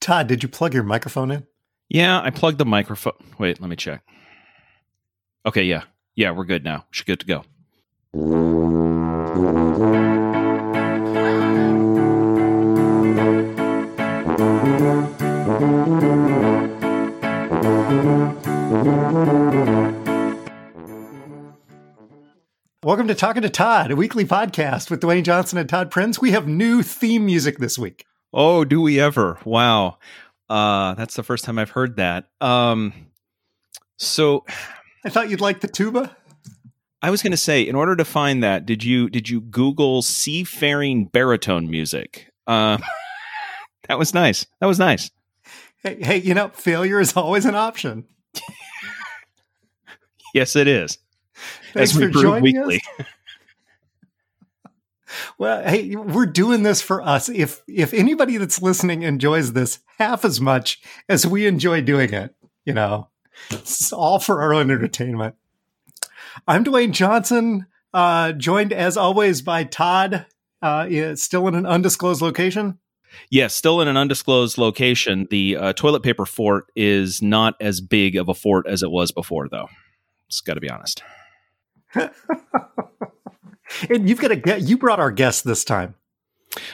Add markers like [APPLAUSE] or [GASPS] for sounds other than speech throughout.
Todd, did you plug your microphone in? Yeah, I plugged the microphone. Wait, let me check. Okay, yeah. Yeah, we're good now. Should good to go. Welcome to Talking to Todd, a weekly podcast with Dwayne Johnson and Todd Prins. We have new theme music this week. Oh, do we ever? Wow. Uh, that's the first time I've heard that. Um, so I thought you'd like the tuba. I was going to say, in order to find that, did you did you Google seafaring baritone music? Uh, [LAUGHS] that was nice. That was nice. Hey, hey, you know, failure is always an option. [LAUGHS] yes, it is. Thanks for joining weekly. [LAUGHS] well, hey, we're doing this for us. If if anybody that's listening enjoys this half as much as we enjoy doing it, you know, it's all for our own entertainment. I'm Dwayne Johnson, uh, joined as always by Todd, uh, still in an undisclosed location. Yes, still in an undisclosed location. The uh, toilet paper fort is not as big of a fort as it was before, though. It's got to be honest. [LAUGHS] and you've got to get. You brought our guest this time.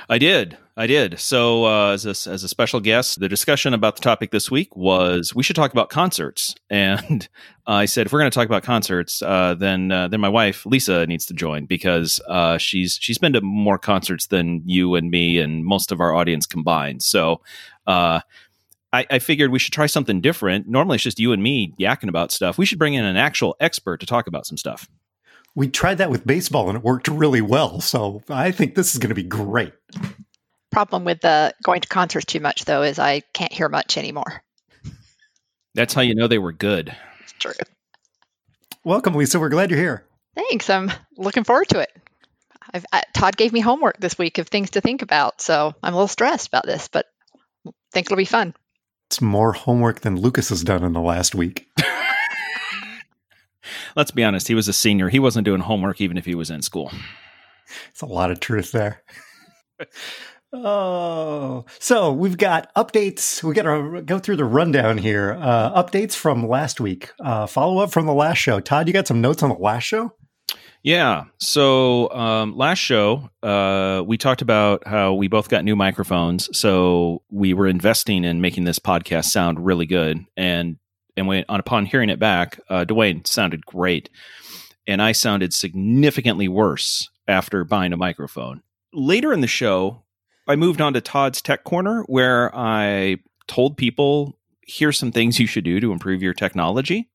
I did. I did. So, uh, as, a, as a special guest, the discussion about the topic this week was we should talk about concerts. [LAUGHS] And I said, if we're going to talk about concerts, uh, then uh, then my wife Lisa needs to join because uh, she's she's been to more concerts than you and me and most of our audience combined. So. Uh, I, I figured we should try something different. Normally, it's just you and me yakking about stuff. We should bring in an actual expert to talk about some stuff we tried that with baseball and it worked really well. So I think this is going to be great. Problem with the going to concerts too much though is I can't hear much anymore. That's how you know they were good. It's true. Welcome, Lisa. We're glad you're here. Thanks. I'm looking forward to it. I, Todd gave me homework this week of things to think about, so I'm a little stressed about this, but I think it'll be fun. It's more homework than Lucas has done in the last week. Let's be honest, he was a senior. He wasn't doing homework even if he was in school. It's a lot of truth there. oh, so we've got updates. We got to go through the rundown here. Uh, updates from last week. Uh, follow up from the last show. Todd, you got some notes on the last show? Yeah. So um, last show, uh, we talked about how we both got new microphones. So we were investing in making this podcast sound really good. And and when upon hearing it back, uh, Dwayne sounded great, and I sounded significantly worse after buying a microphone. Later in the show, I moved on to Todd's Tech Corner, where I told people here's some things you should do to improve your technology.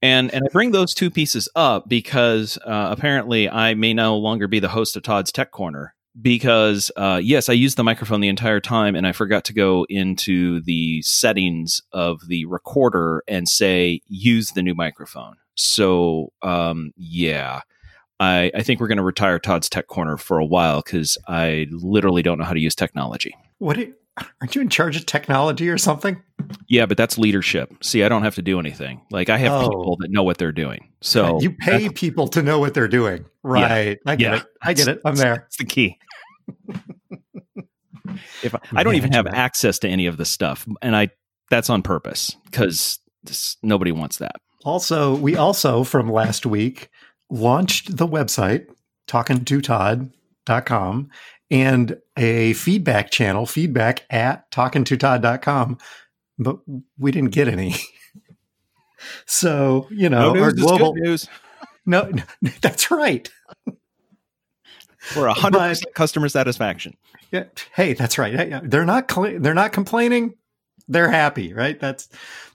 And and I bring those two pieces up because uh, apparently I may no longer be the host of Todd's Tech Corner because uh, yes, I used the microphone the entire time, and I forgot to go into the settings of the recorder and say use the new microphone. So um, yeah, I, I think we're going to retire Todd's Tech Corner for a while because I literally don't know how to use technology. What? Aren't you in charge of technology or something? Yeah, but that's leadership. See, I don't have to do anything. Like I have oh. people that know what they're doing. So you pay people to know what they're doing, right? Yeah, I get yeah. it. I get it. I'm there. That's [LAUGHS] the key. [LAUGHS] if I, I don't even have access to any of this stuff, and I that's on purpose because nobody wants that. Also, we also from last week launched the website talking to todd.com and a feedback channel, feedback at talking to todd.com, but we didn't get any. [LAUGHS] so, you know, no our global news. No, [LAUGHS] that's right. We're hundred percent customer satisfaction. Yeah. Hey, that's right. They're not cl- they're not complaining. They're happy, right? That's.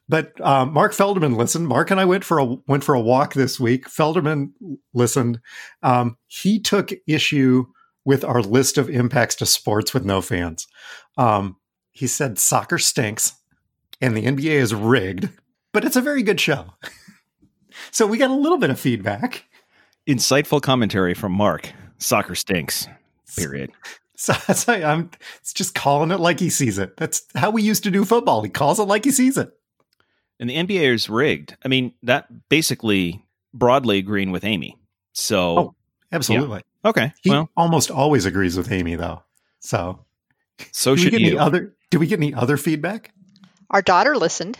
But um, Mark Felderman listened. Mark and I went for a went for a walk this week. Felderman listened. Um, he took issue with our list of impacts to sports with no fans. Um, he said soccer stinks and the NBA is rigged, but it's a very good show. [LAUGHS] so we got a little bit of feedback. Insightful commentary from Mark soccer stinks. Period. So, [LAUGHS] so I'm it's just calling it like he sees it. That's how we used to do football. He calls it like he sees it. And the NBA is rigged. I mean, that basically broadly agreeing with Amy. So oh, absolutely. Yeah. Okay. He well, almost always agrees with Amy though. So so should you. Any other Did we get any other feedback? Our daughter listened.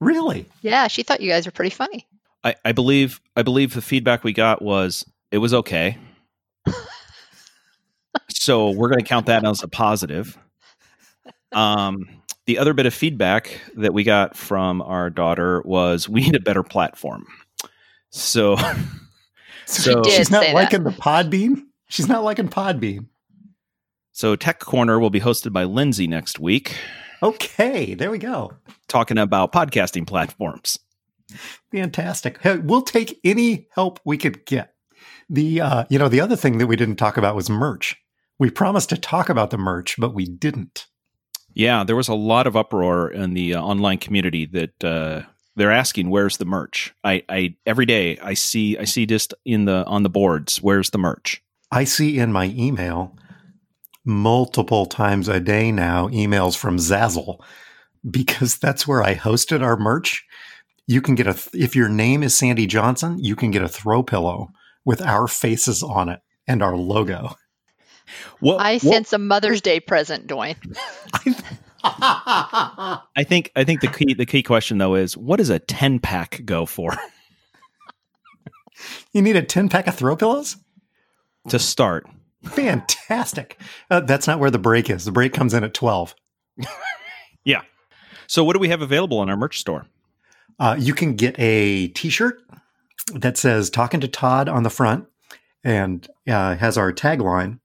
Really? Yeah, she thought you guys were pretty funny. I, I believe I believe the feedback we got was it was okay. [LAUGHS] so we're going to count that as a positive. Um, the other bit of feedback that we got from our daughter was we need a better platform. So, [LAUGHS] [LAUGHS] So, she's not say that. liking the Podbean. She's not liking Podbean. so Tech Corner will be hosted by Lindsay next week, Okay, there we go. talking about podcasting platforms. Fantastic. Hey, we'll take any help we could get. The uh, you know the other thing that we didn't talk about was merch. We promised to talk about the merch, but we didn't. Yeah, there was a lot of uproar in the uh, online community that uh, they're asking, "Where's the merch?" I, I every day I see I see just in the on the boards, "Where's the merch?" I see in my email multiple times a day now emails from Zazzle because that's where I hosted our merch. You can get a if your name is Sandy Johnson, you can get a throw pillow with our faces on it and our logo. What, I what- sense a Mother's Day present, Dwayne. [LAUGHS] [LAUGHS] [LAUGHS] I think I think the key the key question though is what does a ten pack go for [LAUGHS] you need a 10 pack of throw pillows? to start? Fantastic. Uh, that's not where the break is. The break comes in at 12. yeah. So what do we have available in our merch store? Uh, you can get a t-shirt that says talking to Todd on the front and uh, has our tagline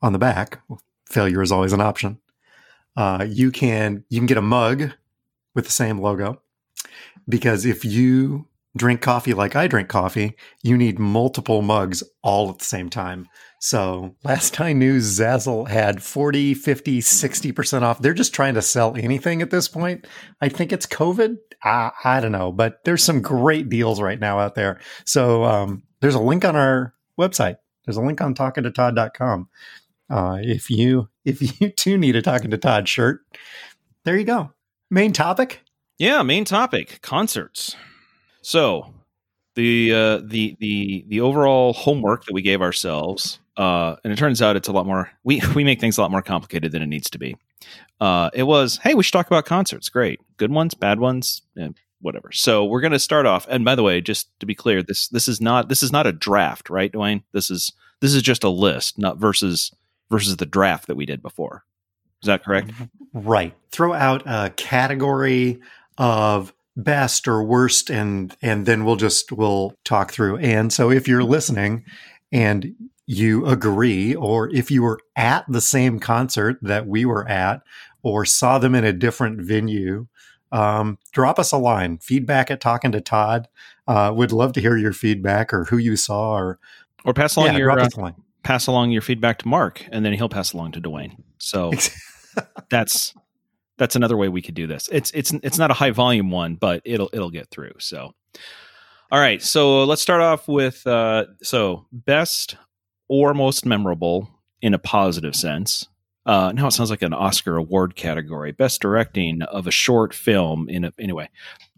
on the back. Failure is always an option. Uh, you can you can get a mug with the same logo because if you drink coffee like I drink coffee, you need multiple mugs all at the same time. So last [LAUGHS] I knew, Zazzle had 40, 50, 60% off. They're just trying to sell anything at this point. I think it's COVID. I, I don't know, but there's some great deals right now out there. So um, there's a link on our website. There's a link on talkingtotodd.com. Uh, if you [LAUGHS] if you too need a talking to Todd shirt, there you go. Main topic. Yeah, main topic concerts. So the uh, the the the overall homework that we gave ourselves, uh, and it turns out it's a lot more. We [LAUGHS] we make things a lot more complicated than it needs to be. Uh, it was hey, we should talk about concerts. Great, good ones, bad ones, eh, whatever. So we're going to start off. And by the way, just to be clear, this this is not this is not a draft, right, Dwayne? This is this is just a list, not versus versus the draft that we did before. Is that correct? Right. Throw out a category of best or worst and and then we'll just we'll talk through. And so if you're listening and you agree or if you were at the same concert that we were at or saw them in a different venue, um, drop us a line. Feedback at talking to Todd. Uh, would love to hear your feedback or who you saw or Or pass along yeah, your uh, line. Pass along your feedback to Mark, and then he'll pass along to Dwayne. So [LAUGHS] that's that's another way we could do this. It's it's it's not a high volume one, but it'll it'll get through. So, all right. So let's start off with uh, so best or most memorable in a positive sense. Uh, now it sounds like an Oscar award category. Best directing of a short film in a anyway.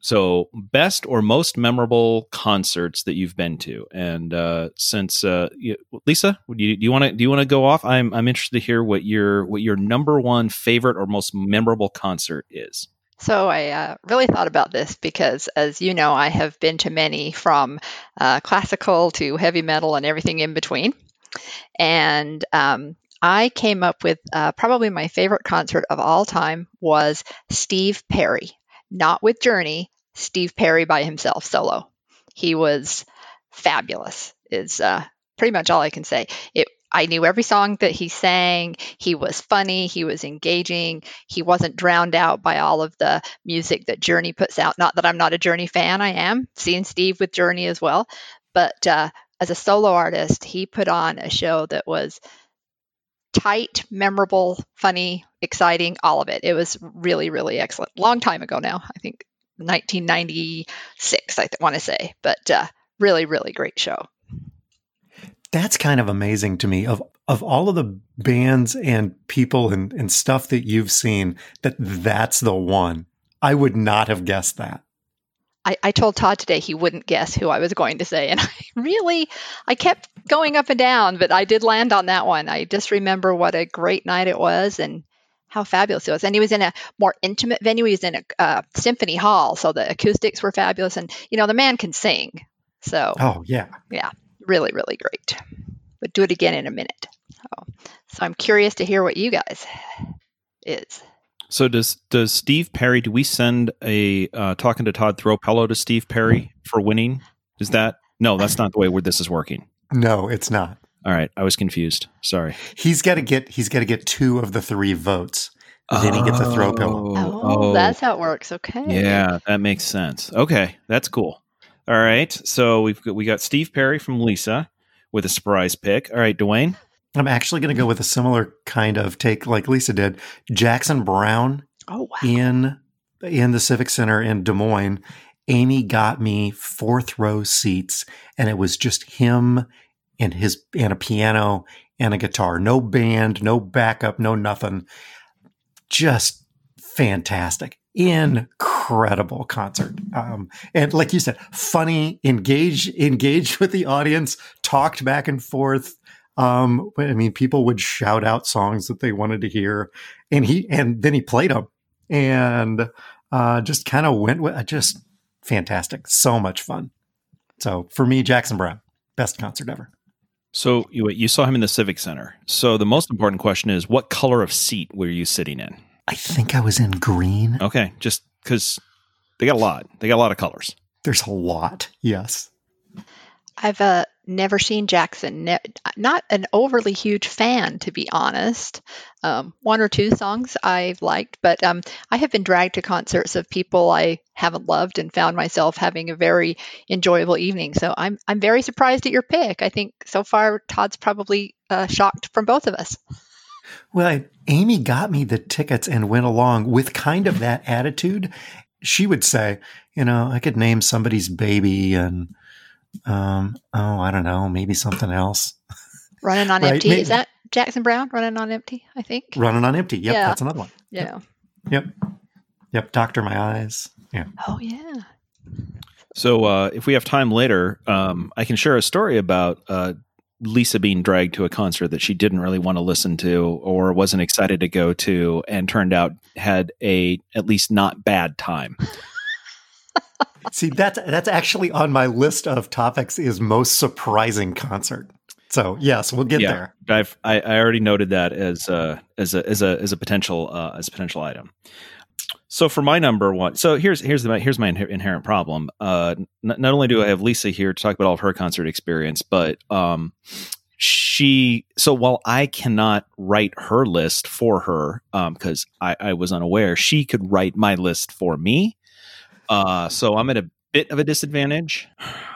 So best or most memorable concerts that you've been to, and uh, since uh, Lisa, do you want to do you want to go off? I'm I'm interested to hear what your what your number one favorite or most memorable concert is. So I uh, really thought about this because, as you know, I have been to many from uh, classical to heavy metal and everything in between. And um, I came up with uh, probably my favorite concert of all time was Steve Perry, not with Journey, Steve Perry by himself solo. He was fabulous. Is uh, pretty much all I can say. It. I knew every song that he sang. He was funny. He was engaging. He wasn't drowned out by all of the music that Journey puts out. Not that I'm not a Journey fan. I am seeing Steve with Journey as well. But uh, as a solo artist, he put on a show that was tight, memorable, funny, exciting, all of it. It was really, really excellent. Long time ago now. I think 1996, I th- want to say. But uh, really, really great show. That's kind of amazing to me. Of of all of the bands and people and, and stuff that you've seen, that that's the one. I would not have guessed that. I, I told Todd today he wouldn't guess who I was going to say. And [LAUGHS] I really, I kept going up and down, but I did land on that one. I just remember what a great night it was and how fabulous it was. And he was in a more intimate venue. He was in a uh, symphony hall, so the acoustics were fabulous. And you know, the man can sing. So, oh yeah, yeah, really, really great. But do it again in a minute. So, so I'm curious to hear what you guys is. So does does Steve Perry? Do we send a uh, talking to Todd throw pillow to Steve Perry for winning? Is that no? That's not the way where this is working. No, it's not. All right, I was confused. Sorry. He's got to get he's got to get two of the three votes. Then he gets a throw oh, pillow. Oh, oh, that's how it works. Okay. Yeah, that makes sense. Okay, that's cool. All right, so we've got, we got Steve Perry from Lisa with a surprise pick. All right, Dwayne. I'm actually going to go with a similar kind of take like Lisa did. Jackson Browne. oh, wow. in in the Civic Center in Des Moines. Amy got me fourth row seats, and it was just him and his and a piano and a guitar. No band, no backup, no nothing. Just fantastic. Incredible concert. Um, and like you said, funny, engaged, engaged with the audience, talked back and forth. Um, I mean, people would shout out songs that they wanted to hear, and he and then he played them, and uh, just kind of went with just fantastic, so much fun. So for me, Jackson Browne, best concert ever. So you you saw him in the Civic Center. So the most important question is, what color of seat were you sitting in? I think I was in green. Okay, just because they got a lot. They got a lot of colors. There's a lot. Yes. I've uh, never seen Jackson. Ne- not an overly huge fan, to be honest. Um, one or two songs I've liked, but um, I have been dragged to concerts of people I haven't loved and found myself having a very enjoyable evening. So I'm I'm very surprised at your pick. I think so far Todd's probably uh, shocked from both of us. Well, Amy got me the tickets and went along with kind of that attitude. She would say, you know, I could name somebody's baby and um, oh, I don't know, maybe something else. Running on [LAUGHS] right? empty. Maybe. Is that Jackson Browne Running on empty, I think. Running on empty. Yep, yeah. that's another one. Yeah. Yep. Yep. Doctor My Eyes. Yeah. Oh yeah. So uh, if we have time later, um, I can share a story about uh, Lisa being dragged to a concert that she didn't really want to listen to or wasn't excited to go to, and turned out had a at least not bad time. See, that's that's actually on my list of topics is most surprising concert. So yes, we'll get yeah, there. I've I, I, already noted that as uh, as a as a as a potential uh, as a potential item. So for my number one, so here's here's the here's my inherent problem. Uh, n- not only do I have Lisa here to talk about all of her concert experience, but um, she. So while I cannot write her list for her, because um, I, I was unaware, she could write my list for me. Uh, so I'm at a bit of a disadvantage.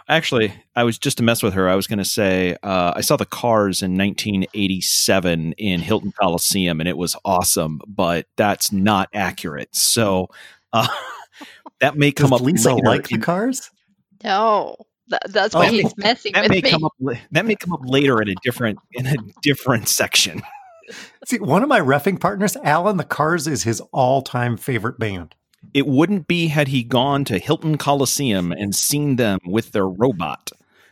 Actually, I was just to mess with her. I was going to say uh, I saw the Cars in 1987 in Hilton Coliseum, and it was awesome, but that's not accurate. So uh, [LAUGHS] that may come Does up. Lisa later. like the Cars? No. That, that's why oh, he's messing that with may me. Come up, that may come up later in a different in a different section. See, one of my refing partners, Alan, the Cars is his all-time favorite band. It wouldn't be had he gone to Hilton Coliseum and seen them with their robot.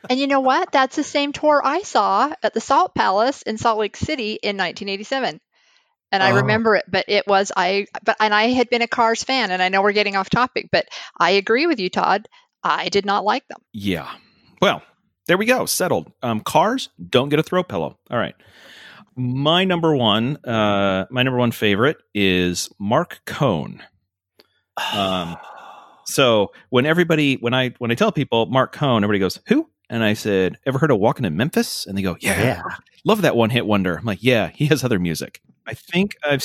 And you know what? That's the same tour I saw at the Salt Palace in Salt Lake City in 1987. And I oh. remember it, but it was I but and I had been a Cars fan and I know we're getting off topic, but I agree with you Todd. I did not like them. Yeah. Well, there we go. Settled. Um, cars don't get a throw pillow. All right. My number one, uh, my number one favorite is Marc Cohn. Um, so when everybody, when I when I tell people Marc Cohn, everybody goes, "Who?" And I said, "Ever heard of Walking in Memphis?" And they go, "Yeah, yeah. love that one hit wonder." I'm like, "Yeah, he has other music." I think I've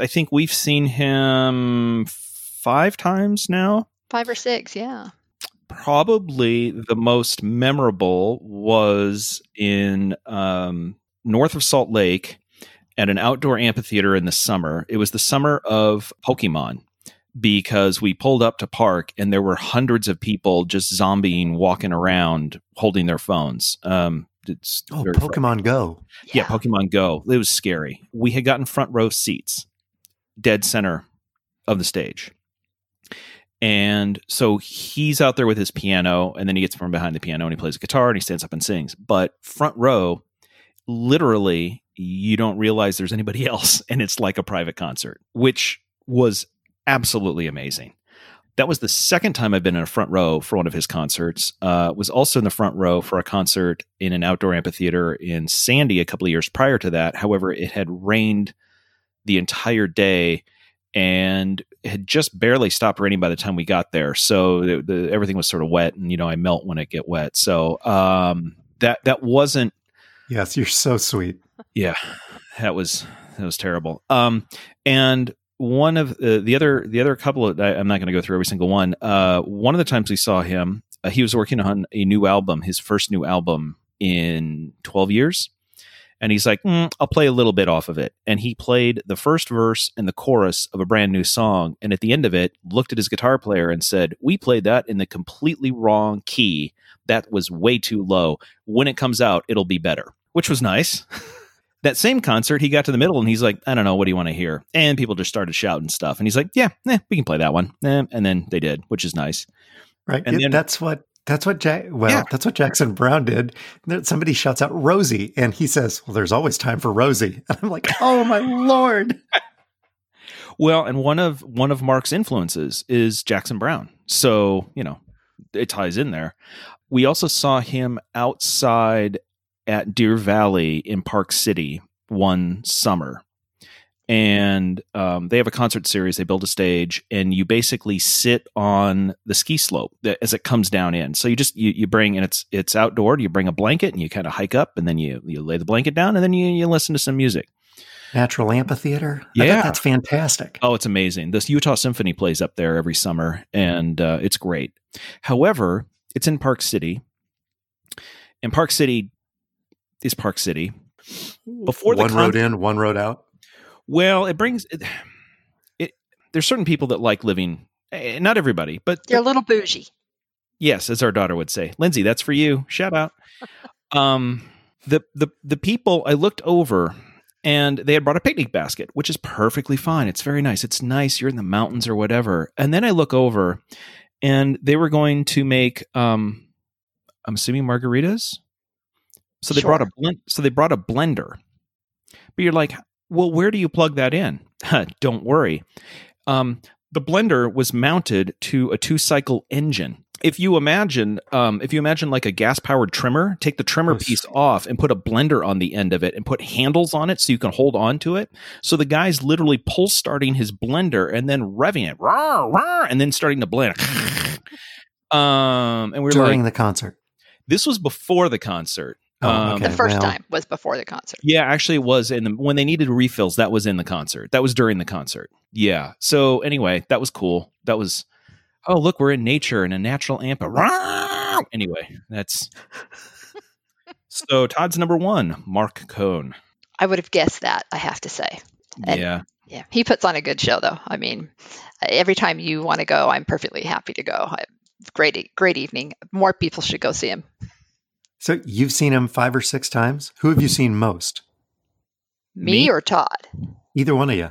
I think we've seen him five times now. Five or six, yeah. Probably the most memorable was in um, north of Salt Lake at an outdoor amphitheater in the summer. It was the summer of Pokemon because we pulled up to park and there were hundreds of people just zombieing walking around holding their phones. Um it's oh pokemon go. Yeah. yeah. Pokemon go. It was scary. We had gotten front row seats dead center of the stage. And so he's out there with his piano and then he gets from behind the piano and he plays a guitar and he stands up and sings. But front row literally you don't realize there's anybody [LAUGHS] else and it's like a private concert, which was absolutely amazing. That was the second time I've been in a front row for one of his concerts. Uh, was also in the front row for a concert in an outdoor amphitheater in Sandy a couple of years prior to that. However, it had rained the entire day and had just barely stopped raining by the time we got there. So the, the, everything was sort of wet, and you know I melt when I get wet. So um, that that wasn't. Yes, you're so sweet. Yeah, that was that was terrible. Um, and one of uh, the other the other couple of I, am not going to go through every single one. Uh, one of the times we saw him, uh, he was working on a new album, his first new album in 12 years. And he's like, mm, I'll play a little bit off of it. And he played the first verse and the chorus of a brand new song. And at the end of it, looked at his guitar player and said, We played that in the completely wrong key. That was way too low. When it comes out, it'll be better, which was nice. [LAUGHS] that same concert, he got to the middle and he's like, I don't know, what do you want to hear? And people just started shouting stuff. And he's like, Yeah, eh, we can play that one. Eh, and then they did, which is nice. Right. And then, that's what that's what Jack. Well, yeah. that's what Jackson Browne did. Somebody shouts out Rosie, and he says, "Well, there's always time for Rosie." [LAUGHS] And I'm like, "Oh my lord!" [LAUGHS] well, and one of one of Marc's influences is Jackson Browne, so you know it ties in there. We also saw him outside at Deer Valley in Park City one summer and um, they have a concert series. They build a stage, and you basically sit on the ski slope as it comes down in. So you just you, you bring and it's it's outdoor. You bring a blanket and you kind of hike up, and then you you lay the blanket down, and then you you listen to some music. Natural amphitheater. Yeah, that's fantastic. Oh, it's amazing. This Utah Symphony plays up there every summer, and uh, it's great. However, it's in Park City, and Park City is Park City. Before one con- road in, one road out. Well, it brings it, it. There's certain people that like living. Eh, not everybody, but they're a little bougie. Yes, as our daughter would say, Lindsay. That's for you. Shout out. [LAUGHS] um, the the the people I looked over and they had brought a picnic basket, which is perfectly fine. It's very nice. It's nice. You're in the mountains or whatever. And then I look over, and they were going to make, um, I'm assuming margaritas. So they sure. brought a blend. So they brought a blender. But you're like, well, where do you plug that in? [LAUGHS] Don't worry. Um, the blender was mounted to a two cycle engine. If you imagine, um, if you imagine like a gas powered trimmer, take the trimmer piece off and put a blender on the end of it and put handles on it so you can hold on to it. So the guy's literally pull starting his blender and then revving it, rah, rah, and then starting to blend. [LAUGHS] um, and we're during like, the concert. This was before the concert. Oh, um, okay. The first well, time was before the concert. Yeah, actually, it was in the when they needed refills. That was in the concert. That was during the concert. Yeah. So anyway, that was cool. That was. Oh, look, we're in nature in a natural amp. Anyway, that's. [LAUGHS] so Todd's number one, Marc Cohn. I would have guessed that. I have to say. And yeah. Yeah, he puts on a good show, though. I mean, every time you want to go, I'm perfectly happy to go. Great, great evening. More people should go see him. So you've seen him five or six times. Who have you seen most? Me, me? or Todd? Either one of you.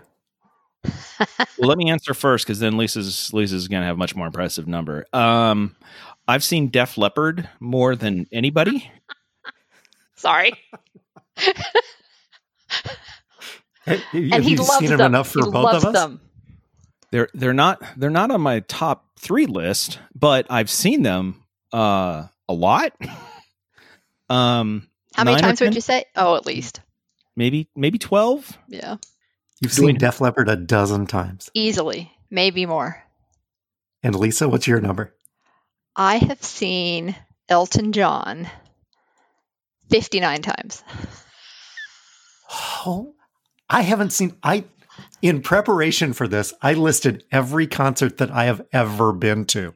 [LAUGHS] well, let me answer first because then Lisa's Lisa's going to have a much more impressive number. Um, I've seen Def Leppard more than anybody. [LAUGHS] Sorry. [LAUGHS] and he loves seen them. enough for he both of us. Them. They're they're not they're not on my top three list, but I've seen them uh, a lot. Um, How many times would you say? Oh, at least. Maybe maybe twelve. Yeah. You've seen Def Leppard a dozen times. Easily, maybe more. And Lisa, what's your number? I have seen Elton John 59 times. Oh, I haven't seen I in preparation for this, I listed every concert that I have ever been to.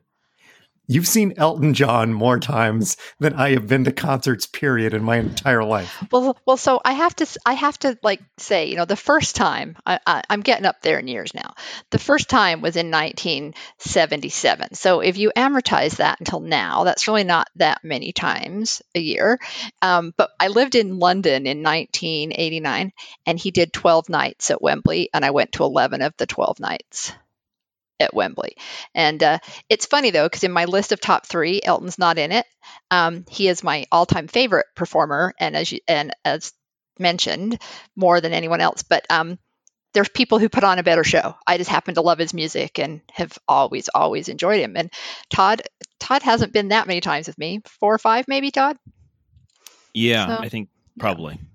You've seen Elton John more times than I have been to concerts. Period in my entire life. Well, well, so I have to, I have to like say, you know, the first time I, I, I'm getting up there in years now. The first time was in 1977. So if you amortize that until now, that's really not that many times a year. Um, but I lived in London in 1989, and he did 12 nights at Wembley, and I went to 11 of the 12 nights at Wembley. And uh, it's funny though, because in my list of top three, Elton's not in it. Um, he is my all-time favorite performer, and as you, and as mentioned more than anyone else, but um, there's people who put on a better show. I just happen to love his music and have always, always enjoyed him. And Todd, Todd hasn't been that many times with me, four or five maybe. Todd. Yeah, so, I think probably. Yeah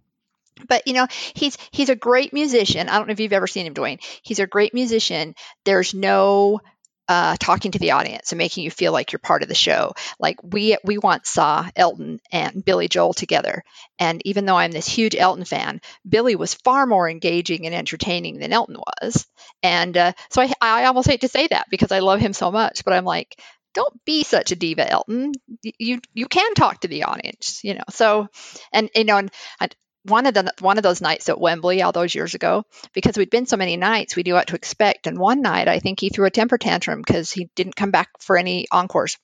but you know he's he's a great musician i don't know if you've ever seen him dwayne he's a great musician there's no uh, talking to the audience and making you feel like you're part of the show. Like we we once saw Elton and Billy Joel together, and even though I'm this huge Elton fan, Billy was far more engaging and entertaining than Elton was. And uh, so I, I almost hate to say that because I love him so much, but I'm like, don't be such a diva, Elton. You you can talk to the audience, you know. So, and you know, and, and one of the one of those nights at Wembley all those years ago, because we'd been so many nights, we knew what to expect. And one night, I think he threw a temper tantrum because he didn't come back for any encores,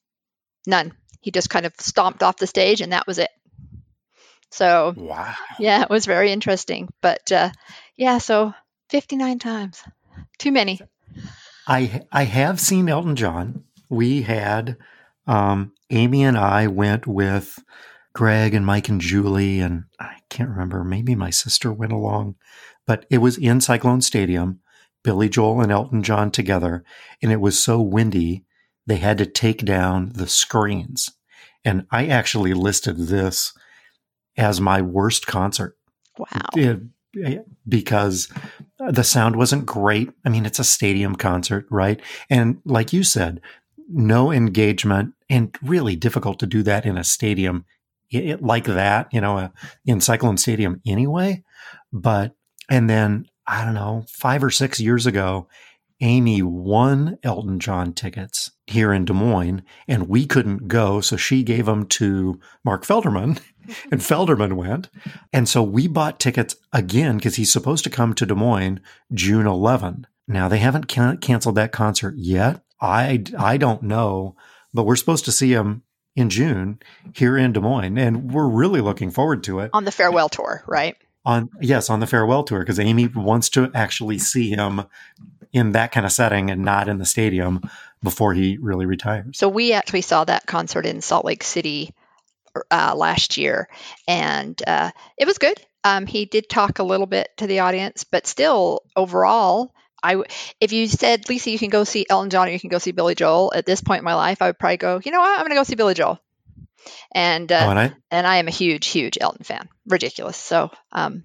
none. He just kind of stomped off the stage, and that was it. So, wow, yeah, it was very interesting. But uh, yeah, so fifty nine times, too many. I I have seen Elton John. We had um, Amy and I went with Greg and Mike and Julie, and I can't remember, maybe my sister went along, but it was in Cyclone Stadium, Billy Joel and Elton John together. And it was so windy, they had to take down the screens. And I actually listed this as my worst concert. Wow. Eh, because the sound wasn't great. I mean, it's a stadium concert, right? And like you said, no engagement and really difficult to do that in a stadium it, like that, you know, uh, in Cyclone Stadium anyway. But, and then I don't know, five or six years ago, Amy won Elton John tickets here in Des Moines, and we couldn't go. So she gave them to Mark Felderman, [LAUGHS] and Felderman went. And so we bought tickets again because he's supposed to come to Des Moines June 11. Now, they haven't can- canceled that concert yet. I, I don't know, but we're supposed to see him in June here in Des Moines, and we're really looking forward to it. On the farewell tour, right? On yes, on the farewell tour because Amy wants to actually see him in that kind of setting and not in the stadium before he really retires. So we actually saw that concert in Salt Lake City uh, last year, and uh, it was good. Um, he did talk a little bit to the audience, but still, overall, I if you said Lisa, you can go see Elton John or you can go see Billy Joel at this point in my life, I would probably go. You know what? I'm going to go see Billy Joel. And uh, oh, and, I? and I am a huge, huge Elton fan. Ridiculous. So um,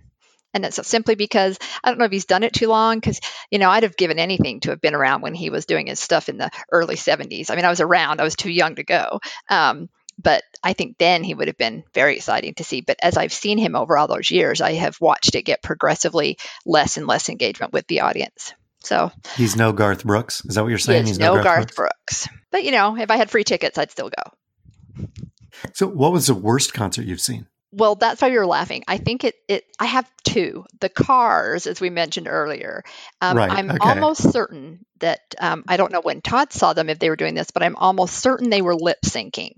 and it's simply because I don't know if he's done it too long. Because you know, I'd have given anything to have been around when he was doing his stuff in the early '70s. I mean, I was around. I was too young to go. Um, but I think then he would have been very exciting to see. But as I've seen him over all those years, I have watched it get progressively less and less engagement with the audience. So he's no Garth Brooks. Is that what you're saying? He's, he's no, no, Garth, Garth Brooks. Brooks. But you know, if I had free tickets, I'd still go. So, what was the worst concert you've seen? Well, that's why you're laughing. I think it. It. I have two. The Cars, as we mentioned earlier. Um, right, I'm okay. almost certain that um, I don't know when Todd saw them if they were doing this, but I'm almost certain they were lip syncing.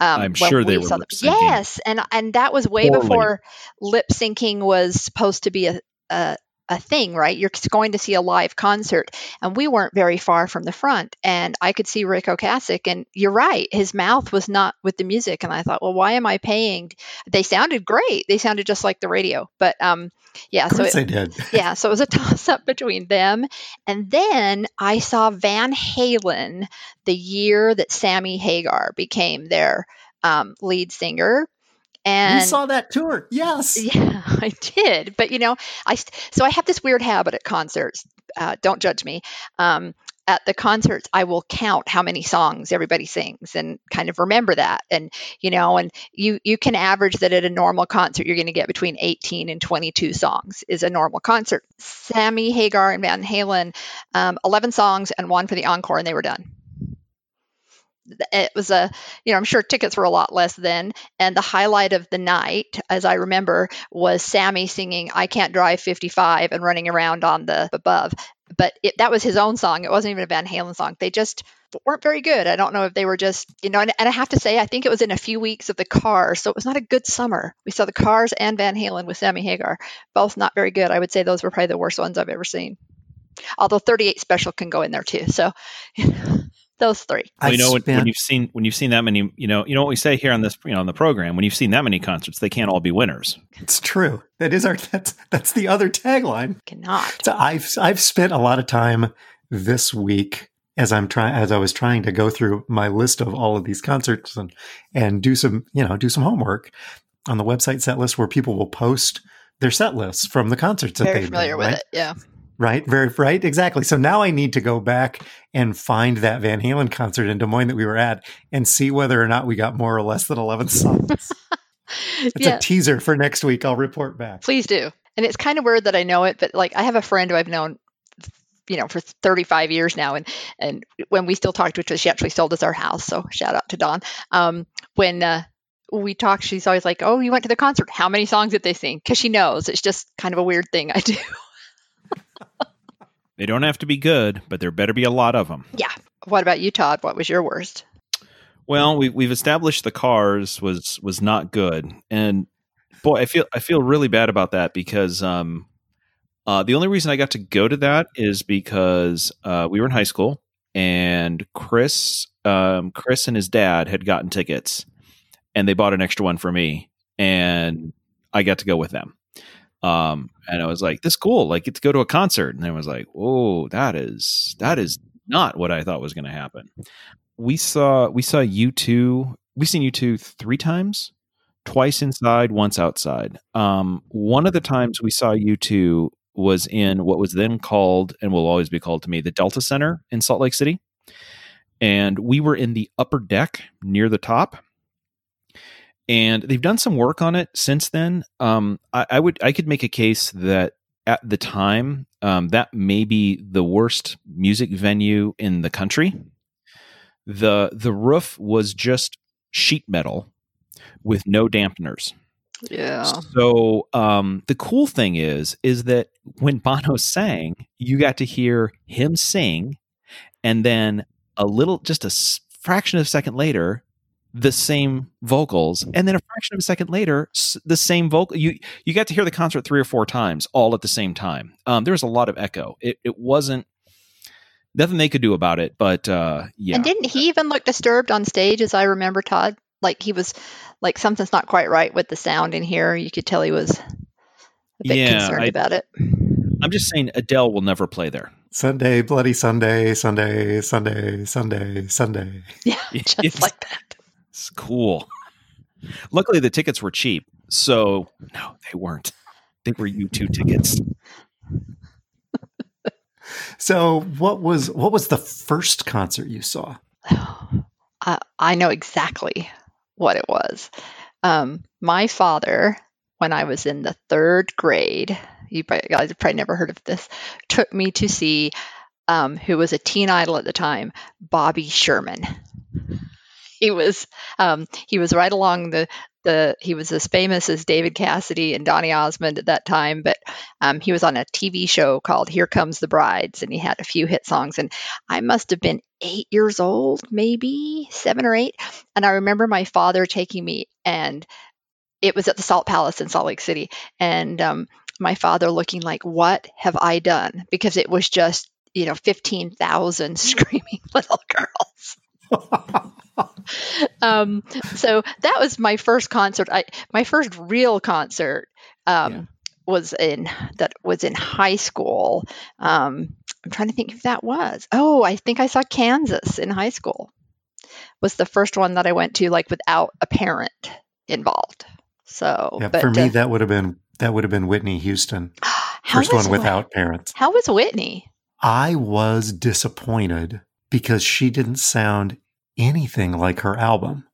Um, I'm sure they were lip syncing. Yes, and and that was way Poorly. before lip syncing was supposed to be a, a a thing, right? You're going to see a live concert. And we weren't very far from the front. And I could see Ric Ocasek. And you're right, his mouth was not with the music. And I thought, well, why am I paying? They sounded great. They sounded just like the radio. But um, yeah, so it, they did. [LAUGHS] yeah, so it was a toss up between them. And then I saw Van Halen the year that Sammy Hagar became their um, lead singer and we saw that tour. Yes. [LAUGHS] Yeah, I did. But you know, I so I have this weird habit at concerts. Uh, don't judge me. Um, at the concerts, I will count how many songs everybody sings and kind of remember that. And you know, and you you can average that at a normal concert, you're going to get between 18 and 22 songs is a normal concert. Sammy Hagar and Van Halen, um, 11 songs and one for the encore, and they were done it was a you know i'm sure tickets were a lot less then. And the highlight of the night as i remember was sammy singing i can't drive 55 and running around on the above. But it, that was his own song. It wasn't even a van halen song. They just weren't very good. I don't know if they were just you know and, and i have to say i think it was in a few weeks of the cars so it was not a good summer. We saw the cars and van halen with sammy hagar. Both not very good. I would say those were probably the worst ones i've ever seen although 38 special can go in there too so [LAUGHS] those three. Well, you know, when, when you've seen when you've seen that many, you know, you know what we say here on this, you know, on the program. When you've seen that many concerts, they can't all be winners. it's true. That is our that's that's the other tagline. Cannot. So I've I've spent a lot of time this week as I'm trying as I was trying to go through my list of all of these concerts and and do some you know do some homework on the website set list where people will post their set lists from the concerts that Very they've familiar been, with right? it. Yeah. Right, very right, exactly. So now I need to go back and find that Van Halen concert in Des Moines that we were at and see whether or not we got more or less than eleven [LAUGHS] songs. It's yeah. a teaser for next week. I'll report back. Please do. And it's kind of weird that I know it, but like I have a friend who I've known, you know, for 35 years now, and and when we still talked, which was she actually sold us our house, so shout out to Dawn. Um, when uh, we talk, she's always like, "Oh, you went to the concert? How many songs did they sing?" Because she knows it's just kind of a weird thing I do. [LAUGHS] They don't have to be good, but there better be a lot of them. yeah. What about you, Todd? What was your worst? Well, we, we've established the cars was was not good, and boy, I feel I feel really bad about that because um, uh, the only reason I got to go to that is because uh, we were in high school, and Chris um, Chris and his dad had gotten tickets, and they bought an extra one for me, and I got to go with them. Um, and I was like, "This is cool! Like, get to go to a concert." And I was like, "Oh, that is that is not what I thought was going to happen." we saw we saw U2 we've seen U2 three times twice inside once outside um one of the times we saw U2 was in what was then called and will always be called to me the delta center in salt lake city and we were in the upper deck near the top and they've done some work on it since then um i, I would i could make a case that at the time um, that may be the worst music venue in the country the the roof was just sheet metal with no dampeners. Yeah. So um, the cool thing is is that when Bono sang, you got to hear him sing, and then a little, just a fraction of a second later, the same vocals, and then a fraction of a second later, the same vocal. You you got to hear the concert three or four times, all at the same time. Um, there was a lot of echo. It it wasn't nothing they could do about it, but uh, yeah. And didn't he even look disturbed on stage, as I remember, Todd? Like he was, like something's not quite right with the sound in here. You could tell he was a bit Yeah, concerned I- about it. I'm just saying Adele will never play there. Sunday, bloody Sunday, Sunday, Sunday, Sunday, Sunday. [LAUGHS] Yeah, It's- just like that. It's cool. Luckily, the tickets were cheap. So, no, they weren't. They were U2 tickets. [LAUGHS] So, what was what was the first concert you saw? [SIGHS] I, I know exactly what it was. Um, my father, when I was in the third grade, you probably, guys have probably never heard of this, took me to see um, who was a teen idol at the time, Bobby Sherman. He was um, he was right along the the he was as famous as David Cassidy and Donny Osmond at that time, but um, he was on a TV show called Here Comes the Brides, and he had a few hit songs. And I must have been eight years old, maybe seven or eight. And I remember my father taking me, and it was at the Salt Palace in Salt Lake City. And um, my father looking like, What have I done? Because it was just, you know, 15,000 [LAUGHS] screaming little girls. [LAUGHS] um, so that was my first concert. I my first real concert um, Yeah. was in that was in high school. Um, I'm trying to think if that was. Oh, I think I saw Kansas in high school. Was the first one that I went to like without a parent involved. So, yeah, but for me, uh, that would have been that would have been Whitney Houston, [GASPS] first one without parents. How was Whitney? I was disappointed because she didn't sound anything like her album.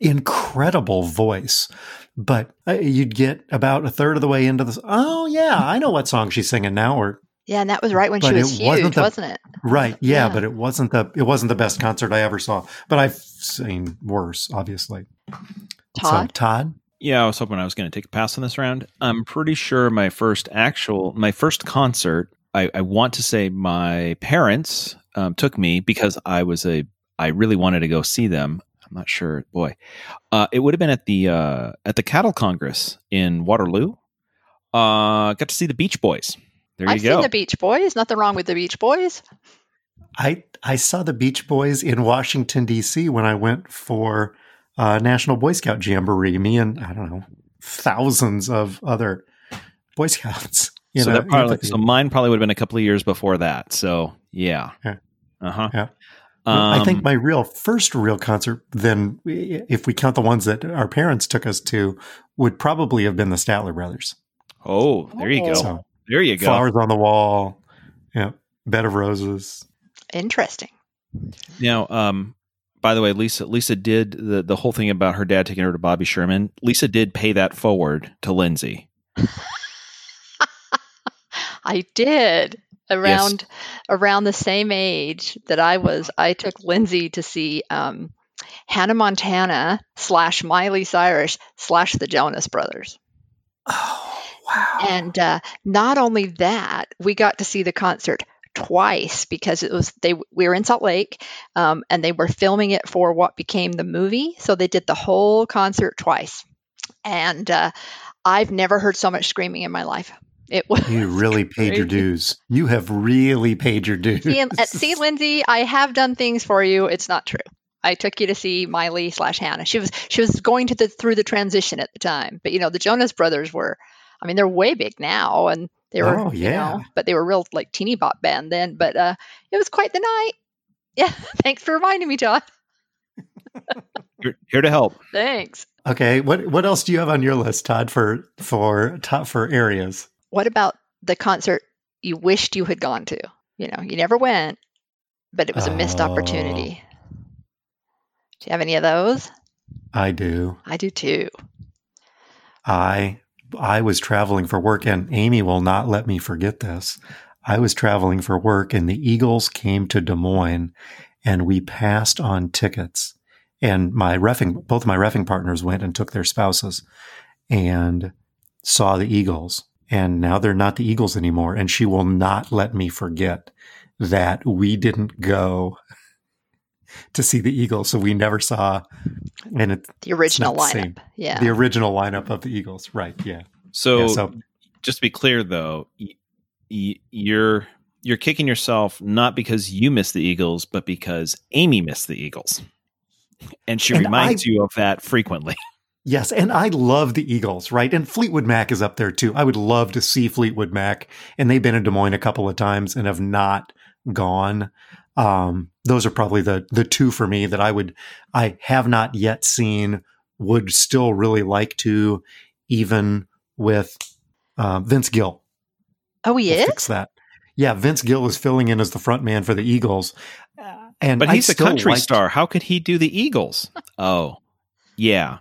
Incredible voice, but uh, you'd get about a third of the way into this. Oh yeah, I know what song she's singing now. Or Yeah, and that was right when she was it wasn't huge, the- wasn't it? right, yeah, Yeah. but it wasn't the it wasn't the best concert I ever saw. But I've seen worse, obviously. Todd. So, Todd, Yeah, I was hoping I was going to take a pass on this round. I'm pretty sure my first actual, my first concert, I, I want to say my parents um, took me because I was a, I really wanted to go see them. I'm not sure, boy. Uh, it would have been at the uh, at the Cattle Congress in Waterloo. Uh, got to see the Beach Boys. There I've you go. seen the Beach Boys. Nothing wrong with the Beach Boys. I I saw the Beach Boys in Washington D.C. when I went for uh, National Boy Scout Jamboree. Me and I don't know thousands of other Boy Scouts. You so know, that probably, so mine probably would have been a couple of years before that. So yeah. Yeah. Uh huh. Yeah. I think my real first real concert, then, if we count the ones that our parents took us to, would probably have been the Statler Brothers. Oh, there you go. So, there you go. Flowers on the Wall, yeah, Bed of Roses. Interesting. Now, um, by the way, Lisa Lisa did the the whole thing about her dad taking her to Bobby Sherman. Lisa did pay that forward to Lindsay. [LAUGHS] I did around around the same age that I was. I took Lindsay to see um, Hannah Montana slash Miley Cyrus slash the Jonas Brothers. Oh wow! And uh, not only that, we got to see the concert twice because it was they we were in Salt Lake um, and they were filming it for what became the movie. So they did the whole concert twice, and uh, I've never heard so much screaming in my life. It was you really [LAUGHS] paid your dues. You have really paid your dues. see, uh, see, Lindsay, I have done things for you. It's not true. I took you to see Miley slash Hannah. She was she was going to the through the transition at the time, but you know the Jonas Brothers were, I mean they're way big now, and they were Oh, you yeah. know, but they were real like teeny bop band then. But uh, it was quite the night. Yeah, [LAUGHS] thanks for reminding me, Todd. You're here to help. Thanks. Okay, what what else do you have on your list, Todd, for for top for areas? What about the concert you wished you had gone to? You know, you never went, but it was a missed Oh. opportunity. Do you have any of those? I do. I do too. I I was traveling for work, and Amy will not let me forget this. I was traveling for work, and the Eagles came to Des Moines, and we passed on tickets. And my refing, both my refing partners went and took their spouses, and saw the Eagles. And now they're not the Eagles anymore. And she will not let me forget that we didn't go to see the Eagles, so we never saw. And it, The original not the lineup. same. Yeah. the original lineup of the Eagles, right? Yeah. So, Yeah, so just to be clear, though, y- y- you're you're kicking yourself not because you missed the Eagles, but because Amy missed the Eagles, and she And reminds you of that frequently. [LAUGHS] Yes, and I love the Eagles, right? And Fleetwood Mac is up there too. I would love to see Fleetwood Mac, and they've been in Des Moines a couple of times and have not gone. Um, those are probably the the two for me that I would I have not yet seen. Would still really like to, even with uh, Vince Gill. oh, he We'll is? fix that. Yeah, Vince Gill is filling in as the front man for the Eagles, Uh, and But he's a country like- star. How could he do the Eagles? [LAUGHS] oh, yeah,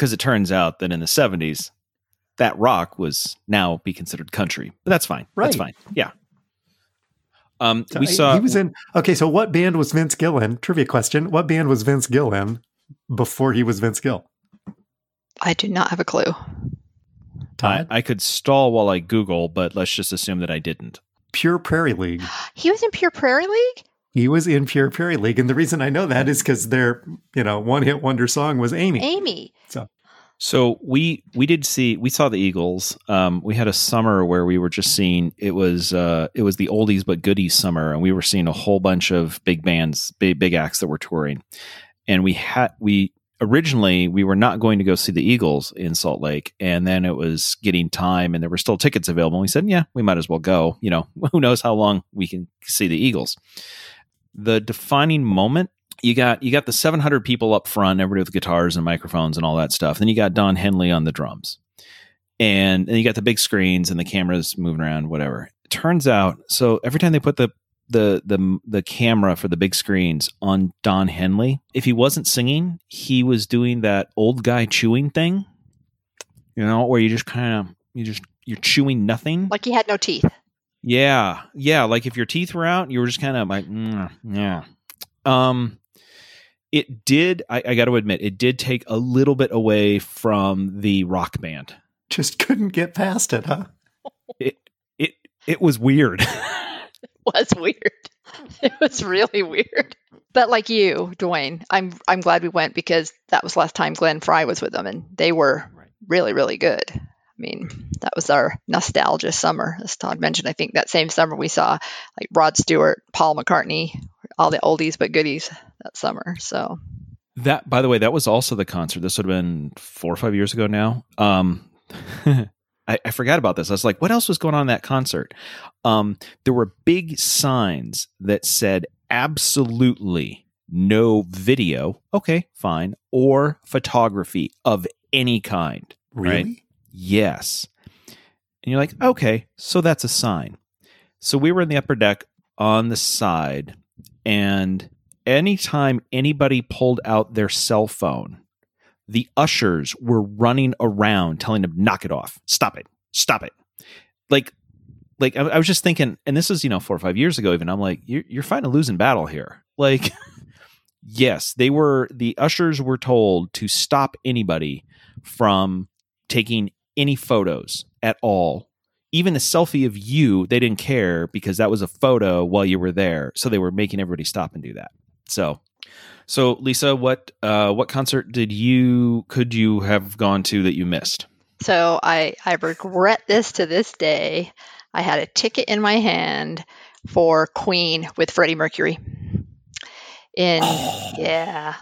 because it turns out that in the '70s, that rock was now be considered country. But that's fine. That's fine. Yeah. Um, So we I- saw he was in. Okay, so what band was Vince Gill in? Trivia question: What band was Vince Gill in before he was Vince Gill? I do not have a clue. I, Todd? I could stall while I Google, but let's just assume that I didn't. Pure Prairie League. He was in Pure Prairie League? He was in Pure Prairie League, and the reason I know that is because their, you know, one hit wonder song was Amy. Amy. So So we we did see we saw the Eagles. Um, we had a summer where we were just seeing it was uh, it was the oldies but goodies summer, and we were seeing a whole bunch of big bands, big big acts that were touring. And we had we originally we were not going to go see the Eagles in Salt Lake, and then it was getting time, and there were still tickets available. And we said, yeah, we might as well go. You know, [LAUGHS] who knows how long we can see the Eagles. The defining moment you got you got the 700 people up front, everybody with guitars and microphones and all that stuff. Then you got Don Henley on the drums, and then you got the big screens and the cameras moving around, whatever. It turns out, so every time they put the the the the camera for the big screens on Don Henley, if he wasn't singing, he was doing that old guy chewing thing, you know, where you just kind of you just you're chewing nothing. Like he had no teeth. Yeah, yeah. Like if your teeth were out, you were just kind of like, mm, yeah. Um, it did. I, I got to admit, it did take a little bit away from the rock band. Just couldn't get past it, huh? It it it was weird. it [LAUGHS] was weird. [LAUGHS] It was really weird. But like you, Dwayne, I'm I'm glad we went because that was last time Glenn Frey was with them and they were really, really good. I mean, that was our nostalgia summer, as Todd mentioned. I think that same summer we saw like Rod Stewart, Paul McCartney, all the oldies but goodies that summer. So that, by the way, that was also the concert. This would have been four or five years ago now. Um, [LAUGHS] I, I, forgot about this. I was like, what else was going on in that concert? Um, there were big signs that said absolutely no video. Okay, fine. Or photography of any kind. Really? Right? Yes. And you're like, okay, so that's a sign. So we were in the upper deck on the side, and anytime anybody pulled out their cell phone, the ushers were running around telling them, knock it off, stop it, stop it. Like, like I, I was just thinking, and this is, you know, four or five years ago, even. I'm like, you're, you're fighting a losing battle here. Like, [LAUGHS] yes, they were, the ushers were told to stop anybody from taking any photos at all. Even a selfie of you, they didn't care because that was a photo while you were there. So they were making everybody stop and do that. So, so Lisa, what uh, what concert did you could you have gone to that you missed? So I I regret this to this day. I had a ticket in my hand for Queen with Freddie Mercury. In oh. yeah,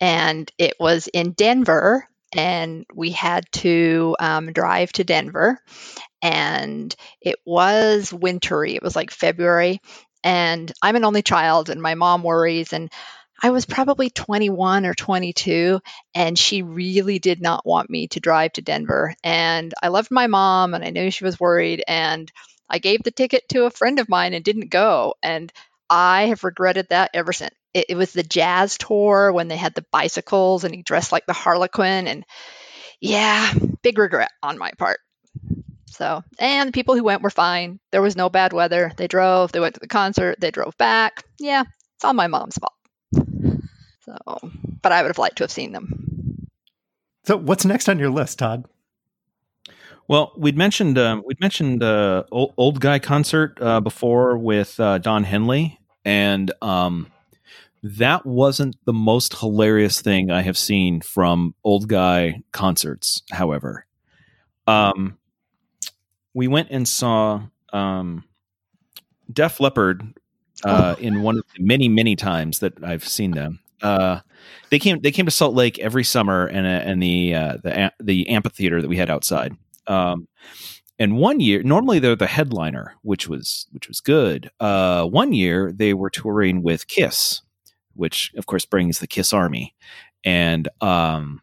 and it was in Denver, and we had to um, drive to Denver, and it was wintry. It was like February, and I'm an only child, and my mom worries. And I was probably 21 or 22, and she really did not want me to drive to Denver. And I loved my mom, and I knew she was worried. And I gave the ticket to a friend of mine and didn't go. And I have regretted that ever since. It, it was the jazz tour when they had the bicycles and he dressed like the Harlequin. And yeah, big regret on my part. So, and the people who went were fine. There was no bad weather. They drove, they went to the concert, they drove back. Yeah, it's all my mom's fault. So, but I would have liked to have seen them. So, what's next on your list, Todd? Well, we'd mentioned um, we'd mentioned uh, old, old, guy concert uh, before with uh, Don Henley, and um, that wasn't the most hilarious thing I have seen from old guy concerts. However, um, we went and saw um, Def Leppard uh, oh. in one of the many many times that I've seen them. Uh, they came they came to Salt Lake every summer and and the uh, the the amphitheater that we had outside. Um, and one year, normally they're the headliner, which was which was good. Uh, one year they were touring with Kiss, which of course brings the Kiss Army. And um,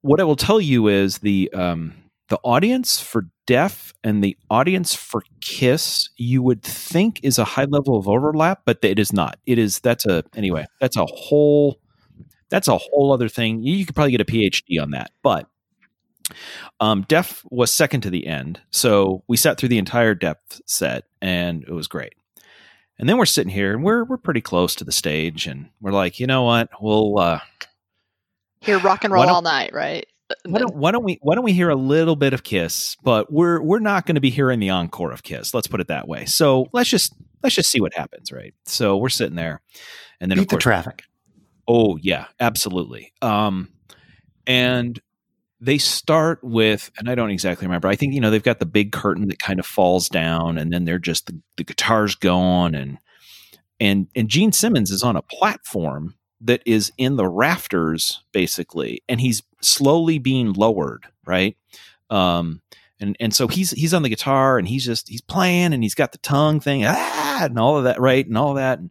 what I will tell you is the um, the audience for Def and the audience for Kiss, you would think is a high level of overlap, but it is not. It is that's a anyway. That's a whole that's a whole other thing. You could probably get a PhD on that, but um, Def was second to the end, so we sat through the entire Def set, and it was great. And then we're sitting here, and we're we're pretty close to the stage, and we're like, you know what? We'll uh, hear rock and roll all night, right? why don't, why don't we why don't we hear a little bit of Kiss? But we're we're not going to be hearing the encore of Kiss. Let's put it that way. So let's just let's just see what happens, right? So we're sitting there, and then Beat of course, the traffic. Oh yeah, absolutely. Um, and they start with, and I don't exactly remember. I think you know they've got the big curtain that kind of falls down, and then they're just the, the guitars going, and and and Gene Simmons is on a platform that is in the rafters basically and he's slowly being lowered right um and and so he's he's on the guitar and he's just he's playing and he's got the tongue thing ah, and all of that right and all that and,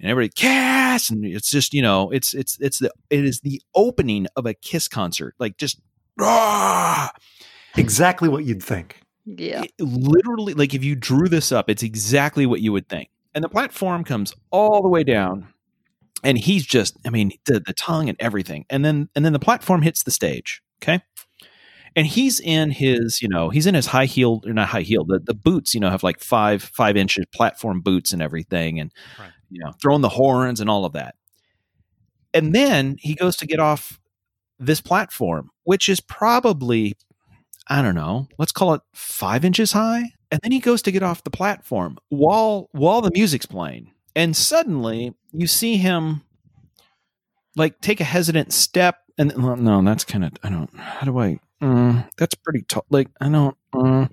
and everybody kiss and it's just you know it's it's it's the it is the opening of a kiss concert like just ah, exactly what you'd think. Yeah. It, literally like if you drew this up it's exactly what you would think. And the platform comes all the way down and he's just i mean the, the tongue and everything. And then and then the platform hits the stage okay? And he's in his you know he's in his high heel or not high heel. The, the boots you know have like five five inches platform boots and everything and right. you know throwing the horns and all of that. And then he goes to get off this platform which is probably i don't know let's call it five inches high and then he goes to get off the platform while while the music's playing and suddenly you see him like take a hesitant step and no that's kind of i don't how do i mm, that's pretty tall. Like, I don't. Mm.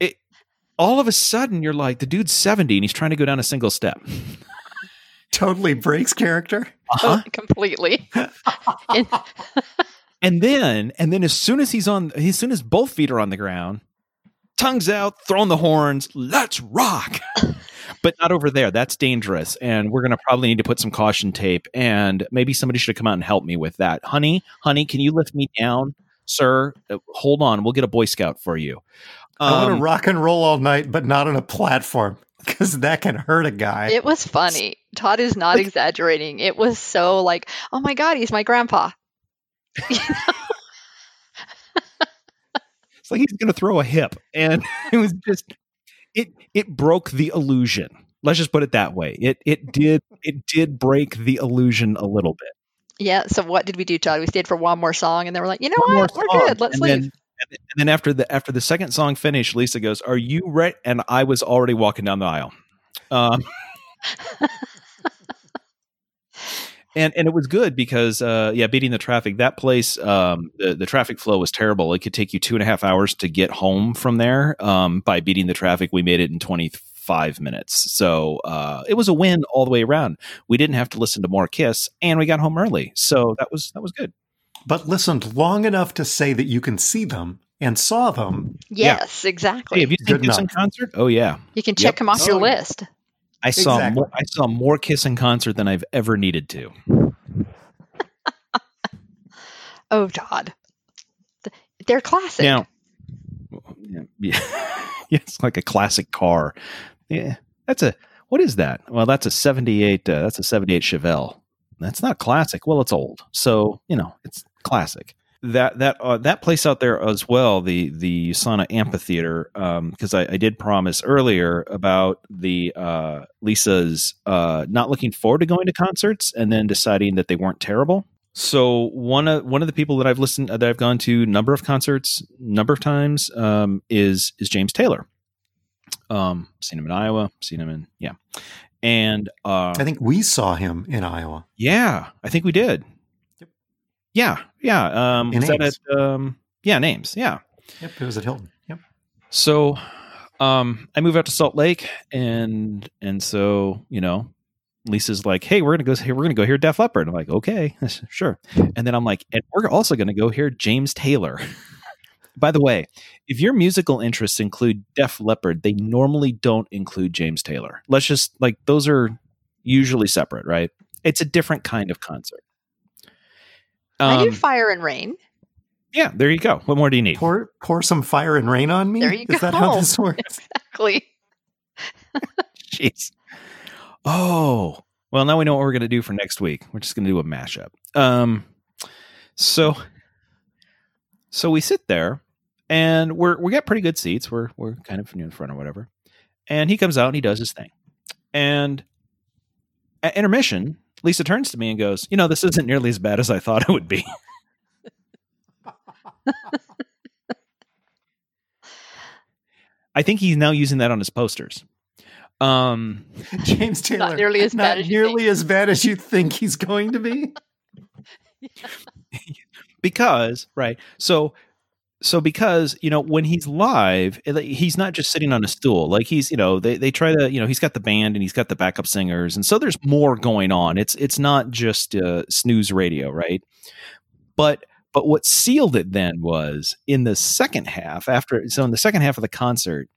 It all of a sudden you're like, the dude's seventy and he's trying to go down a single step. [LAUGHS] Totally [LAUGHS] breaks character. Uh-huh. Oh, [LAUGHS] completely. And- [LAUGHS] And then, and then as soon as he's on, as soon as both feet are on the ground, tongues out, throwing the horns, let's rock. but not over there. That's dangerous. And we're going to probably need to put some caution tape. And maybe somebody should come out and help me with that. Honey, honey, can you lift me down? Sir, Uh, hold on. We'll get a Boy Scout for you. I want Um, to rock and roll all night, but not on a platform because that can hurt a guy. it was funny. Todd is not exaggerating. It was so like, oh my God, he's my grandpa. [LAUGHS] it's like he's going to throw a hip. And [LAUGHS] it was just, it, it broke the illusion. Let's just put it that way. It, it did, it did break the illusion a little bit. Yeah. So what did we do, Todd? We stayed for one more song and then we're like, you know one what? We're good. Let's and leave. Then- and then after the after the second song finished, Lisa goes, "Are you ready?" And I was already walking down the aisle. Um, [LAUGHS] and and it was good because uh, yeah, beating the traffic. That place, um, the the traffic flow was terrible. It could take you two and a half hours to get home from there. Um, by beating the traffic, we made it in twenty five minutes. So uh, it was a win all the way around. We didn't have to listen to more Kiss, and we got home early. So that was that was good. but listened long enough to say that you can see them and saw them. yes, Hey, exactly. have you seen Good Kiss in concert? Oh yeah. you can check Yep. them off Oh, your yeah. list. I saw Exactly. more, I saw more Kiss in concert than I've ever needed to. [LAUGHS] Oh, Todd. They're classic. Now, [LAUGHS] yeah, yeah, it's like a classic car. Yeah, that's a what is that? Well, that's a '78. Uh, that's a '78 Chevelle. That's not classic. Well, it's old, so you know it's classic. That that uh, that place out there as well, the the USANA Amphitheater, because I, I did promise earlier about the uh, Lisa's uh, not looking forward to going to concerts and then deciding that they weren't terrible. So one of one of the people that I've listened that I've gone to number of concerts, number of times, um, is is James Taylor. Um, seen him in Iowa, seen him in yeah, and uh, I think we saw him in Iowa. yeah, I think we did. Yeah, yeah. Um, was that at um, yeah names? Yeah. Yep, it was at Hilton. Yep. So um, I move out to Salt Lake, and and so you know, Lisa's like, "Hey, we're gonna go here. We're gonna go hear Def Leppard." I'm like, "Okay, [LAUGHS] sure." And then I'm like, "And we're also gonna go hear James Taylor." [LAUGHS] By the way, if your musical interests include Def Leppard, they normally don't include James Taylor. Let's just like those are usually separate, right? It's a different kind of concert. I do Um, Fire and Rain. yeah, there you go. What more do you need? Pour pour some fire and rain on me. There you Is that how go. this works? [LAUGHS] Exactly. Jeez. Oh, well, now we know what we're going to do for next week. We're just going to do a mashup. Um, so, so we sit there, and we're we got pretty good seats. We're we're kind of in front or whatever. And he comes out and he does his thing. And at intermission, Lisa turns to me and goes, "You know, this isn't nearly as bad as I thought it would be." I think he's now using that on his posters. Um, James Taylor. nearly as not bad as nearly as bad as you think he's going to be. [LAUGHS] because right so so because you know when he's live he's not just sitting on a stool like he's you know they, they try to you know he's got the band and he's got the backup singers and so there's more going on. It's it's not just uh, snooze radio right? But but what sealed it then was in the second half after so in the second half of the concert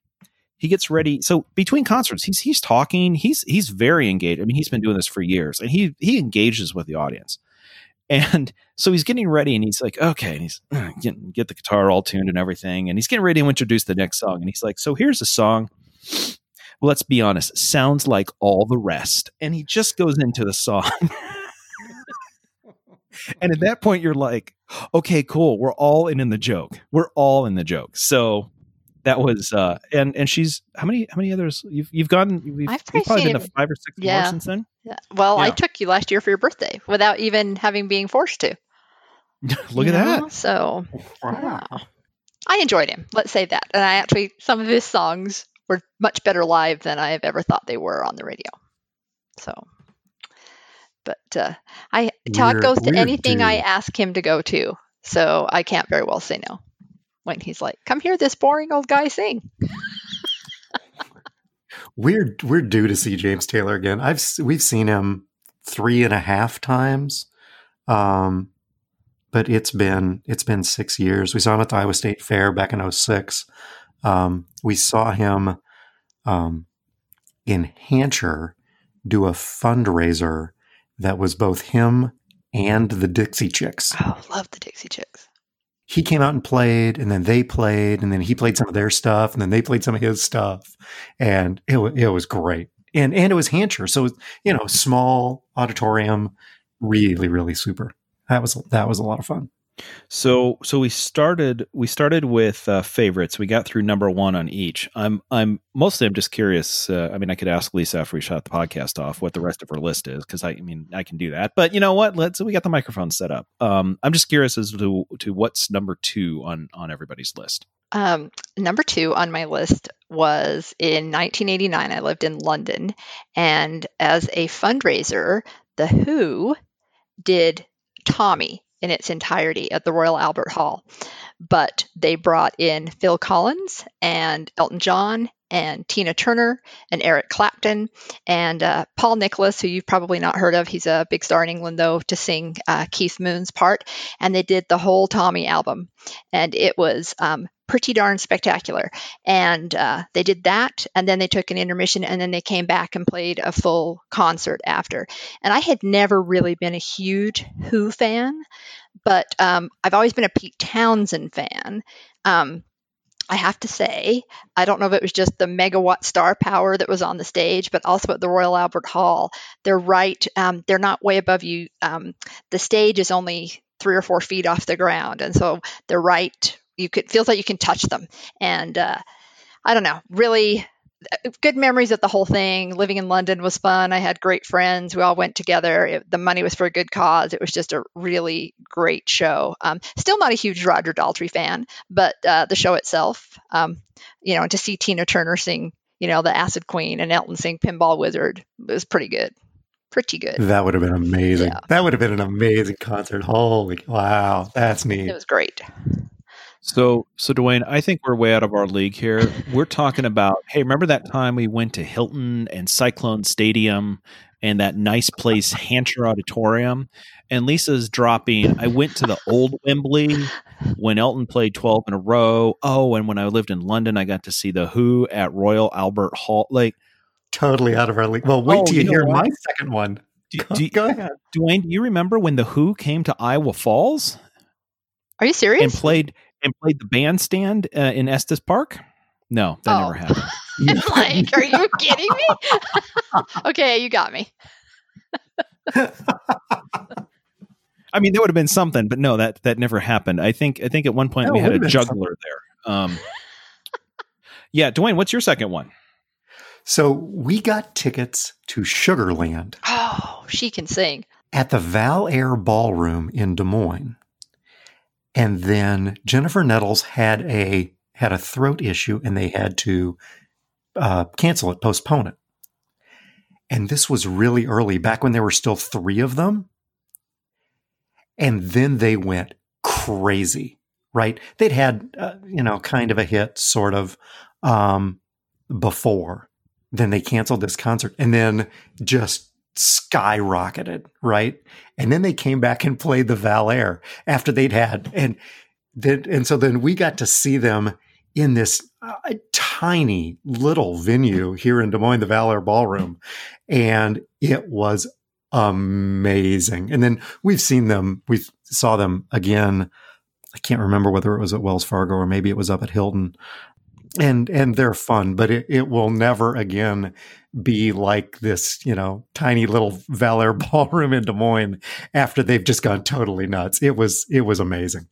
he gets ready so between concerts he's he's talking he's he's very engaged i mean he's been doing this for years and he he engages with the audience and so he's getting ready and he's like, okay. And he's uh, getting, get the guitar all tuned and everything. And he's getting ready to introduce the next song. And he's like, so here's a song. Let's be honest, sounds like all the rest. And he just goes into the song. [LAUGHS] and at that point, you're like, okay, cool. We're all in in the joke. We're all in the joke. So that was uh and and she's how many how many others you've you've gone you've, I've probably probably been to five or six Yeah. more since then Yeah. Well, I took you last year for your birthday without even having being forced to. [LAUGHS] look you at that know? So yeah. I enjoyed him. Let's say that. And I actually, some of his songs were much better live than I have ever thought they were on the radio. So, but uh, I Todd goes to weird anything I ask him to go to. So I can't very well say no when he's like, "Come hear this boring old guy sing." [LAUGHS] we're we're due to see James Taylor again. I've we've seen him three and a half times, um, but it's been it's been six years. We saw him at the Iowa State Fair back in 06. Um, we saw him um, in Hancher do a fundraiser that was both him and the Dixie Chicks. Oh, love the Dixie Chicks. He came out and played, and then they played, and then he played some of their stuff, and then they played some of his stuff, and it it was great. And and it was Hancher, so you know, small auditorium, really really super. That was that was a lot of fun. So so we started we started with uh, favorites. We got through number one on each. I'm I'm mostly I'm just curious. Uh, I mean, I could ask Lisa after we shut the podcast off what the rest of her list is because I, I, mean I can do that. But you know what? Let's we got the microphone set up. Um, I'm just curious as to to what's number two on on everybody's list. Um, number two on my list was in 1989. I lived in London, and as a fundraiser, the Who did Tommy in its entirety at the Royal Albert Hall. But they brought in Phil Collins and Elton John and Tina Turner and Eric Clapton and uh, Paul Nicholas, who you've probably not heard of. He's a big star in England, though, to sing uh, Keith Moon's part. And they did the whole Tommy album. And it was um, pretty darn spectacular. And uh, they did that, and then they took an intermission, and then they came back and played a full concert after. And I had never really been a huge Who fan, but um, I've always been a Pete Townshend fan. Um, I have to say, I don't know if it was just the megawatt star power that was on the stage, but also at the Royal Albert Hall. They're right, um, they're not way above you. Um, the stage is only three or four feet off the ground, and so they're right you could feels like you can touch them. And uh, i don't know really uh, good memories of the whole thing. Living in london was fun. I had great friends. We all went together. It, the money was for a good cause. It was just a really great show. Um, still not a huge roger daltrey fan but uh, the show itself um, you know to see tina turner sing you know the acid queen and elton sing pinball wizard was pretty good. Pretty good. That would have been amazing. Yeah. that would have been an amazing concert. Holy wow that's neat. It was great so, so Dwayne, I think we're way out of our league here. We're talking about, hey, remember that time we went to Hilton and Cyclone Stadium and that nice place, Hancher Auditorium? And Lisa's dropping, I went to the old Wembley when Elton played 12 in a row. Oh, and when I lived in London, I got to see The Who at Royal Albert Hall. Like, totally out of our league. Well, wait oh, till you, you hear my second one. Do, go, do, go ahead. Dwayne, do you remember when The Who came to Iowa Falls? Are you serious? And played and played the bandstand uh, in Estes Park? No, that oh. never happened. [LAUGHS] [LAUGHS] like, are you kidding me? [LAUGHS] okay, you got me. I mean, that would have been something, but no, that that never happened. I think I think at one point no, we had a juggler something. there. Um, yeah, Dwayne, what's your second one? So we got tickets to Sugarland. Oh, she can sing at the Val Air Ballroom in Des Moines. And then Jennifer Nettles had a had a throat issue, and they had to uh, cancel it, postpone it. And this was really early, back when there were still three of them. And then they went crazy, right? They'd had, uh, you know, kind of a hit, sort of, um, before. Then they canceled this concert, and then just skyrocketed, right? And then they came back and played the Val Air after they'd had and then and so then we got to see them in this uh, tiny little venue here in Des Moines, the Val Air Ballroom, and it was amazing. And then we've seen them, we saw them again. I can't remember whether it was at Wells Fargo or maybe it was up at Hilton and and they're fun, but it, it will never again be like this, you know, tiny little Val Air [LAUGHS] ballroom in Des Moines after they've just gone totally nuts. It was it was amazing.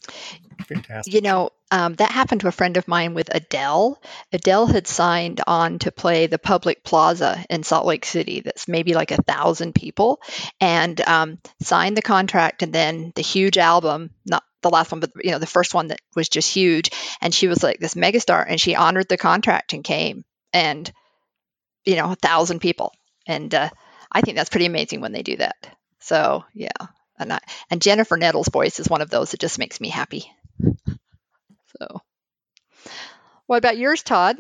Fantastic. You know, um, that happened to a friend of mine with Adele. Adele had signed on to play the public plaza in Salt Lake City. That's maybe like a thousand people, and um, signed the contract. And then the huge album, not the last one, but you know, the first one that was just huge. And she was like this megastar, and she honored the contract and came, and you know, a thousand people. And uh, I think that's pretty amazing when they do that. So yeah, And I, and Jennifer Nettles' voice is one of those that just makes me happy. [LAUGHS] So, what about yours, Todd?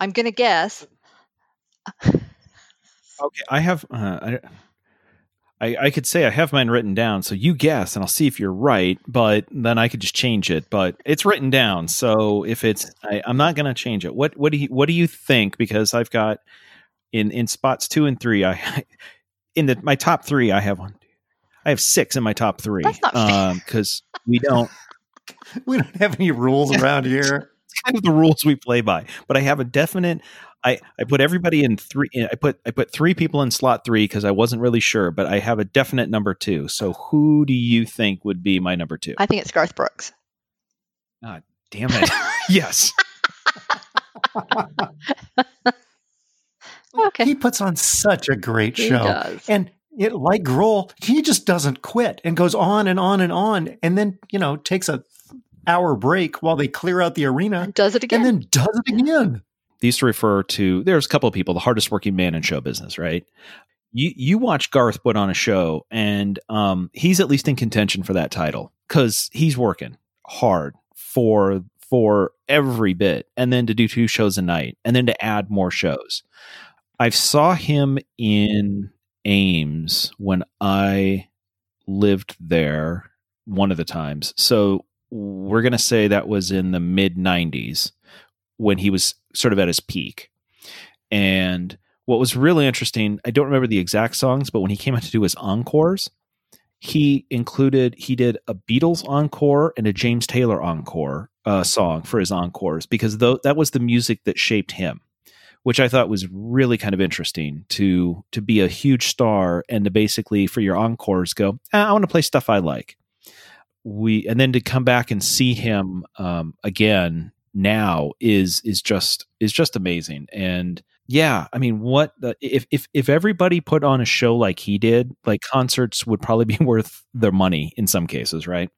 I'm gonna guess. Okay, I have. Uh, I, I I could say I have mine written down, so you guess, and I'll see if you're right. But then I could just change it. But it's written down, so if it's, I, I'm not going to change it. What what do you what do you think? Because I've got in in spots two and three. I [LAUGHS] in the my top three. I have one. I have six in my top three. That's not because um, we don't. [LAUGHS] We don't have any rules around [LAUGHS] here. It's kind of the rules we play by. But I have a definite. I I put everybody in three. I put I put three people in slot three because I wasn't really sure, but I have a definite number two. So who do you think would be my number two? I think it's Garth Brooks. God damn it! [LAUGHS] yes. [LAUGHS] Okay. He puts on such a great He show. does. And it, like Grohl, he just doesn't quit and goes on and on and on, and then you know takes a hour break while they clear out the arena, Does it again? and then does it again. These to refer to. There's a couple of people, the hardest working man in show business, right? You you watch Garth put on a show, and um, he's at least in contention for that title because he's working hard for for every bit, and then to do two shows a night, and then to add more shows. I saw him in Ames when I lived there one of the times. So we're going to say that was in the mid 90s when he was sort of at his peak. And what was really interesting, I don't remember the exact songs, but when he came out to do his encores, he included he did a Beatles encore and a James Taylor encore uh, song for his encores because tho- that was the music that shaped him which I thought was really kind of interesting to to be a huge star and to basically for your encores go, "Ah, I want to play stuff I like. We and then to come back and see him um, again now is is just is just amazing. And yeah, I mean, what the, if if if everybody put on a show like he did, like concerts would probably [LAUGHS] be worth their money in some cases, right?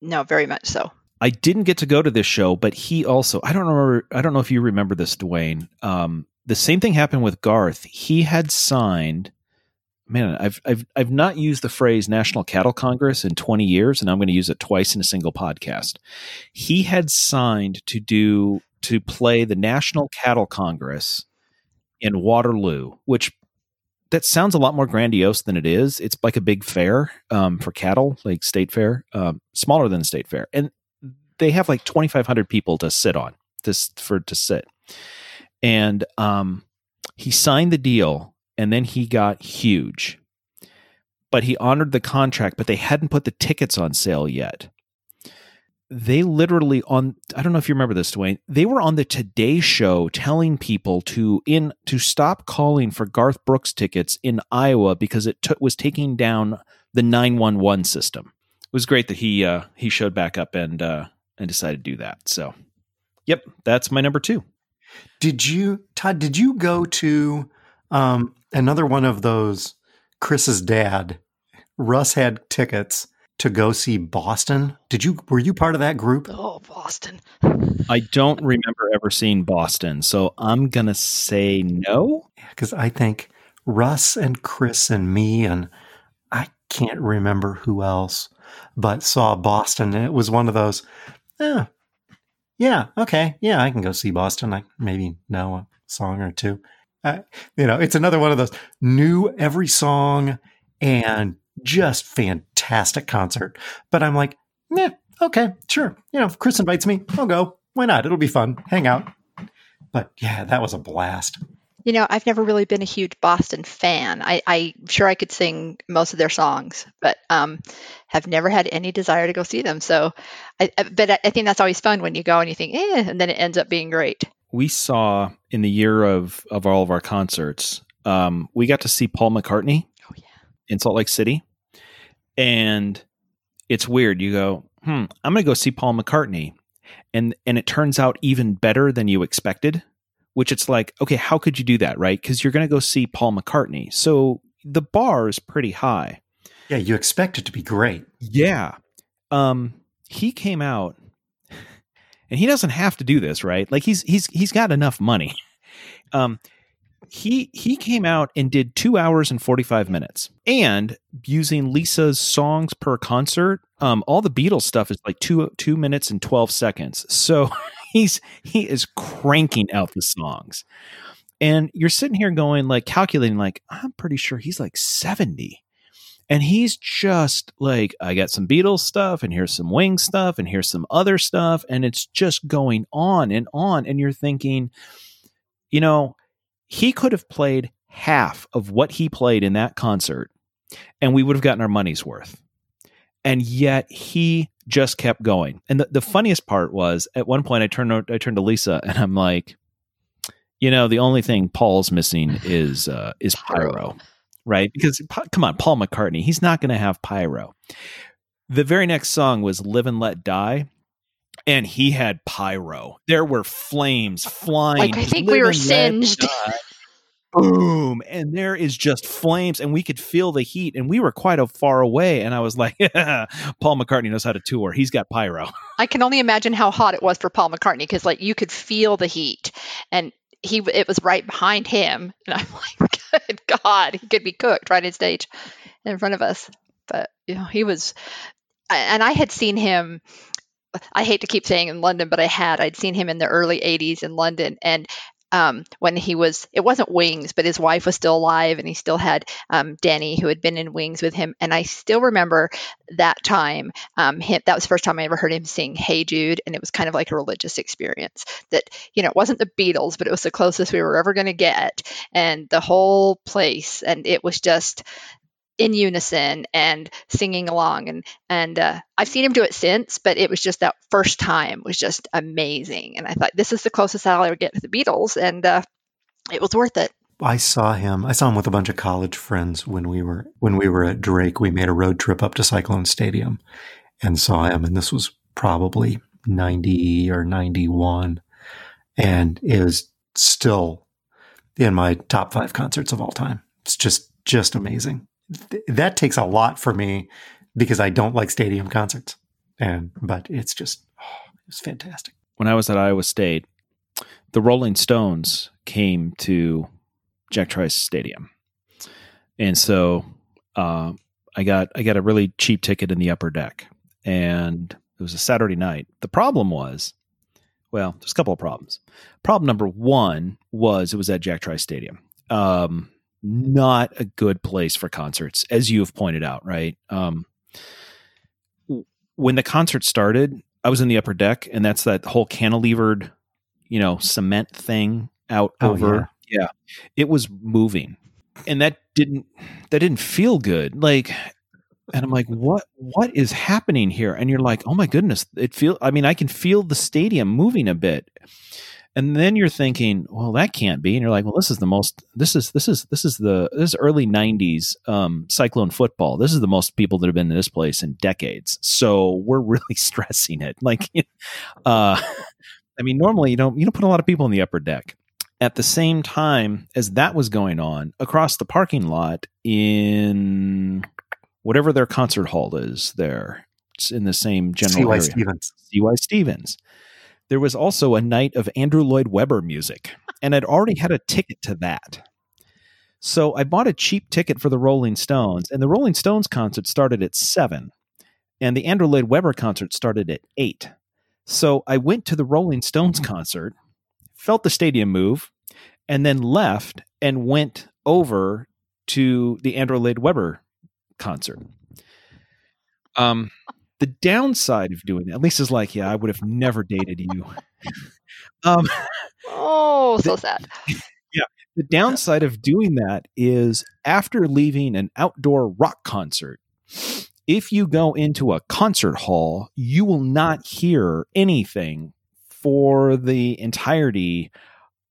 no, very much so. I didn't get to go to this show, but he also I don't remember I don't know if you remember this, Dwayne. Um, the same thing happened with Garth. He had signed man, I've I've I've not used the phrase National Cattle Congress in 20 years, and I'm going to use it twice in a single podcast. He had signed to do to play the National Cattle Congress in Waterloo, which that sounds a lot more grandiose than it is. It's like a big fair um, for cattle, like state fair, um, smaller than state fair, and they have like 2,500 people to sit on this for to sit. And um, he signed the deal, and then he got huge. But he honored the contract, but they hadn't put the tickets on sale yet. They literally on I don't know if you remember this, Dwayne. They were on the Today Show telling people to in to stop calling for Garth Brooks tickets in Iowa because it was taking down the 911 system. It was great that he uh, he showed back up and uh, and decided to do that. So, yep, that's my number two. Did you, Todd? Did you go to um, another one of those? Chris's dad, Russ had tickets to go see Boston. Did you? Were you part of that group? Oh, Boston. I don't remember ever seeing Boston, so I'm gonna say no. Because I think Russ and Chris and me and I can't remember who else, but saw Boston. And it was one of those. Yeah, yeah, okay, yeah, I can go see Boston. I maybe know a song or two. You know, it's another one of those new every song and just fantastic concert. But I'm like, yeah, okay, sure. You know, if Chris invites me, I'll go. Why not? It'll be fun. Hang out. But yeah, that was a blast. You know, I've never really been a huge Boston fan. I, I'm sure I could sing most of their songs, but um, have never had any desire to go see them. So, I, but I think that's always fun when you go and you think, eh, and then it ends up being great. We saw in the year of of all of our concerts, um, we got to see Paul McCartney Oh yeah. in Salt Lake City, and it's weird. You go, hmm, I'm going to go see Paul McCartney, and and it turns out even better than you expected. Which it's like, okay, how could you do that, right? Because you're going to go see Paul McCartney, so the bar is pretty high. Yeah, you expect it to be great. Yeah. Um he came out and he doesn't have to do this, right? Like he's he's he's got enough money. [LAUGHS] Um he he came out and did two hours and 45 minutes and using lisa's songs per concert um all the beatles stuff is like two two minutes and 12 seconds so [LAUGHS] he's he is cranking out the songs and you're sitting here going like calculating like i'm pretty sure he's like 70 and he's just like i got some beatles stuff and here's some wing stuff and here's some other stuff and it's just going on and on and you're thinking you know he could have played half of what he played in that concert and we would have gotten our money's worth. And yet he just kept going. And the, the funniest part was at one point I turned I turned to Lisa and I'm like, you know, the only thing Paul's missing is uh, is pyro, right? Because come on, Paul McCartney, he's not going to have pyro. The very next song was "Live and Let Die," and he had pyro. There were flames flying. Like I think we were singed. Boom. And there is just flames, and we could feel the heat, and we were quite a far away. And I was like, [LAUGHS] Paul McCartney knows how to tour. He's got pyro. I can only imagine how hot it was for Paul McCartney because, like, you could feel the heat, and he it was right behind him, and I'm [LAUGHS] like, good God, he could be cooked right on stage in front of us. But you know, he was, and I had seen him I hate to keep saying in London, but I had. I'd seen him in the early 80s in London. And um, when he was, it wasn't Wings, but his wife was still alive and he still had um, Danny, who had been in Wings with him. And I still remember that time, um, him, that was the first time I ever heard him sing Hey Jude. And it was kind of like a religious experience that, you know, it wasn't the Beatles, but it was the closest we were ever going to get. And the whole place, and it was just, in unison and singing along and and uh, I've seen him do it since but it was just that first time was just amazing and I thought this is the closest I'll ever get to the Beatles and uh, it was worth it. I saw him. I saw him with a bunch of college friends when we were when we were at Drake. We made a road trip up to Cyclone Stadium and saw him and this was probably 90 or 91 and it was still in my top 5 concerts of all time. It's just just amazing th- that takes a lot for me because I don't like stadium concerts. And but it's just oh, [SIGHS] it's fantastic. When I was at Iowa State, the Rolling Stones came to Jack Trice Stadium, and so uh, I got I got a really cheap ticket in the upper deck, and it was a Saturday night. The problem was, well, there's a couple of problems. Problem number one was it was at Jack Trice Stadium. Um, not a good place for concerts, as you have pointed out, right? Um, when the concert started, I was in the upper deck, and that's that whole cantilevered, you know, cement thing out oh, over. Yeah. yeah, it was moving, and that didn't that didn't feel good. Like, and I'm like, what what is happening here? And you're like, oh my goodness, it feel. I mean, I can feel the stadium moving a bit. And then you're thinking, well, that can't be. And you're like, well, this is the most, this is, this is, this is the, this is early 90s um, Cyclone football. This is the most people that have been to this place in decades. So we're [LAUGHS] really stressing it. Like, [LAUGHS] uh, I mean, normally you don't, you don't put a lot of people in the upper deck. At the same time as that was going on, across the parking lot in whatever their concert hall is there, it's in the same general CY area. Stephens. CY Stephens there was also a night of Andrew Lloyd Webber music, and I'd already had a ticket to that. So I bought a cheap ticket for the Rolling Stones, and the Rolling Stones concert started at 7, and the Andrew Lloyd Webber concert started at 8. So I went to the Rolling Stones concert, felt the stadium move, and then left and went over to the Andrew Lloyd Webber concert. Um, the downside of doing that, at least is like, yeah, I would have never dated you. [LAUGHS] um, oh, so the, sad. [LAUGHS] Yeah. The downside of doing that is after leaving an outdoor rock concert, if you go into a concert hall, you will not hear anything for the entirety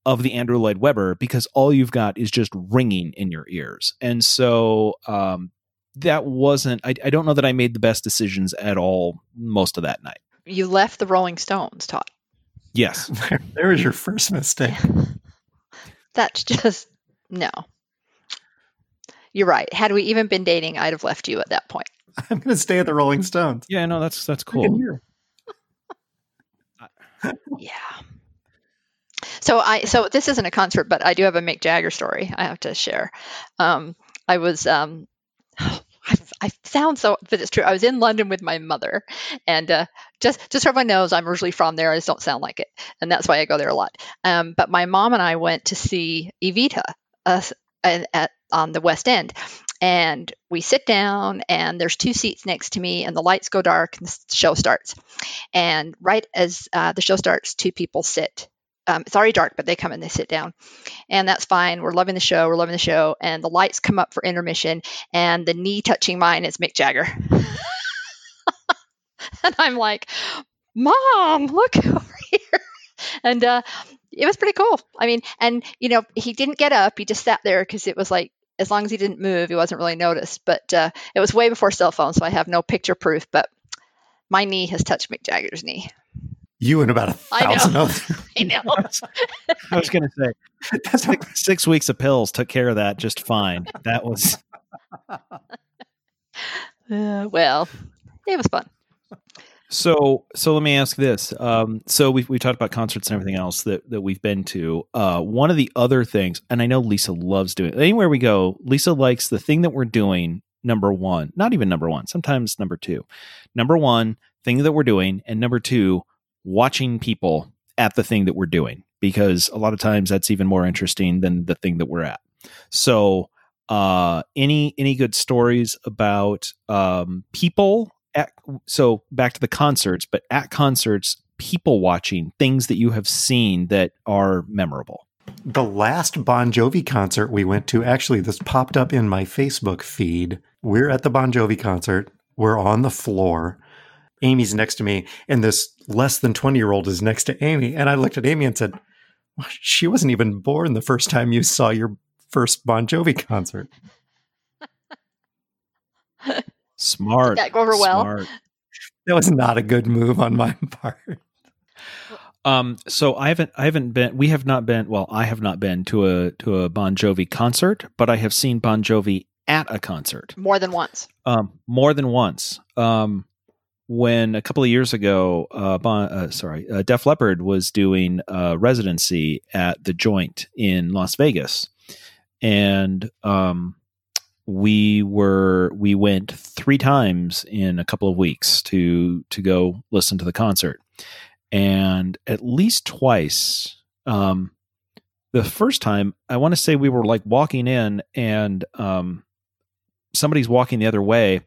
of the Andrew Lloyd Webber because all you've got is just ringing in your ears. And so um, that wasn't I, I don't know that I made the best decisions at all most of that night. You left the Rolling Stones, Todd. Yes. [LAUGHS] there was your first mistake. [LAUGHS] That's just no. You're right. Had we even been dating, I'd have left you at that point. [LAUGHS] I'm going to stay at the Rolling Stones. Yeah, no, that's that's cool. yeah. So I so this isn't a concert, but I do have a Mick Jagger story I have to share. Um, I was um, I, I sound so, but it's true. I was in London with my mother, and uh, just just so everyone knows, I'm originally from there. I just don't sound like it, and that's why I go there a lot. Um, but my mom and I went to see Evita uh, at, at, on the West End, and we sit down, and there's two seats next to me, and the lights go dark, and the show starts. And right as uh, the show starts, two people sit um, it's already dark, but they come and they sit down, and that's fine. We're loving the show. We're loving the show, and the lights come up for intermission, and the knee touching mine is Mick Jagger, [LAUGHS] and I'm like, "Mom, look [LAUGHS] over here," and uh, it was pretty cool. I mean, and you know, he didn't get up; he just sat there because it was like as long as he didn't move, he wasn't really noticed. But uh, it was way before cell phones, so I have no picture proof. But my knee has touched Mick Jagger's knee. You and about a thousand I know. others. [LAUGHS] I know. I was going to say [LAUGHS] That's six, six weeks of pills took care of that just fine. That was [LAUGHS] Uh, well, it was fun. so. So let me ask this. Um, so we we talked about concerts and everything else that that we've been to. Uh, one of the other things, and I know Lisa loves doing. it. Anywhere we go, Lisa likes the thing that we're doing. Number one, not even number one. Sometimes number two. Number one thing that we're doing, and number two, watching people at the thing that we're doing because a lot of times that's even more interesting than the thing that we're at. So, uh, any any good stories about um, people at so back to the concerts, but at concerts, people watching things that you have seen that are memorable. the last Bon Jovi concert we went to. Actually, this popped up in my Facebook feed. We're at the Bon Jovi concert. We're on the floor. Amy's next to me, and this less than 20 year old is next to Amy. And I looked at Amy and said, "Well, She wasn't even born the first time you saw your first Bon Jovi concert. [LAUGHS] Smart. Did that go over well? Smart. That was not a good move on my [LAUGHS] part. Um, so I haven't, I haven't been, we have not been, well, I have not been to a, to a Bon Jovi concert, but I have seen Bon Jovi at a concert. More than once. Um, more than once. Um, when a couple of years ago, uh, bon, uh sorry, uh, Def Leppard was doing a residency at the Joint in Las Vegas, and um, we were we went three times in a couple of weeks to to go listen to the concert, and at least twice. Um, the first time, I want to say we were like walking in, and um, somebody's walking the other way,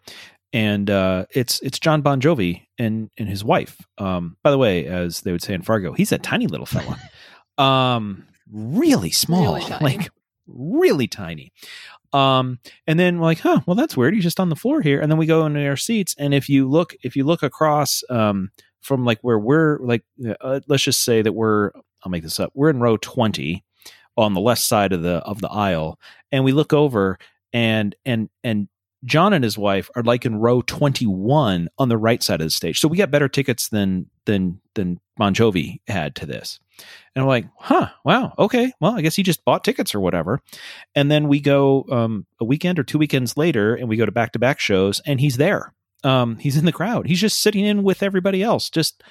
and uh, it's it's Jon Bon Jovi and and his wife. Um, by the way, as they would say in Fargo, he's a tiny little fella, [LAUGHS] um, really small, Really like really tiny. Um, and then we're like, huh, well, that's weird. He's just on the floor here. And then we go into our seats, and if you look, if you look across um, from like where we're like, uh, let's just say that we're, I'll make this up, we're in row twenty on the left side of the of the aisle, and we look over, and and and Jon and his wife are like in row 21 on the right side of the stage. So we got better tickets than than than Bon Jovi had to this. And I'm like, huh, wow, okay. Well, I guess he just bought tickets or whatever. And then we go um, a weekend or two weekends later and we go to back to back shows and he's there. Um, he's in the crowd. He's just sitting in with everybody else. Just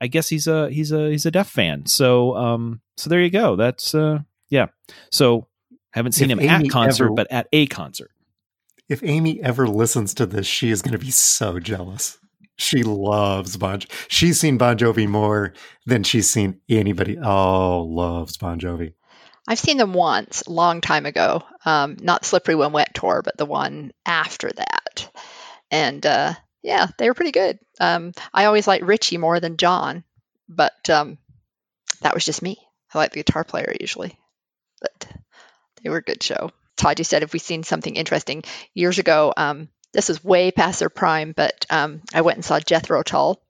I guess he's a he's a he's a Def fan. So um so there you go. That's uh yeah. So haven't seen If him at concert, ever- but at a concert. If Amy ever listens to this, she is going to be so jealous. She loves Bon. Jo- She's seen Bon Jovi more than she's seen anybody. Oh, loves Bon Jovi. I've seen them once, long time ago. Um, not Slippery When Wet tour, but the one after that. And uh, yeah, they were pretty good. Um, I always liked Richie more than Jon, but um, that was just me. I like the guitar player usually, but they were a good show. Todd, you said if we seen something interesting years ago. Um, this was way past their prime, but um, I went and saw Jethro Tull,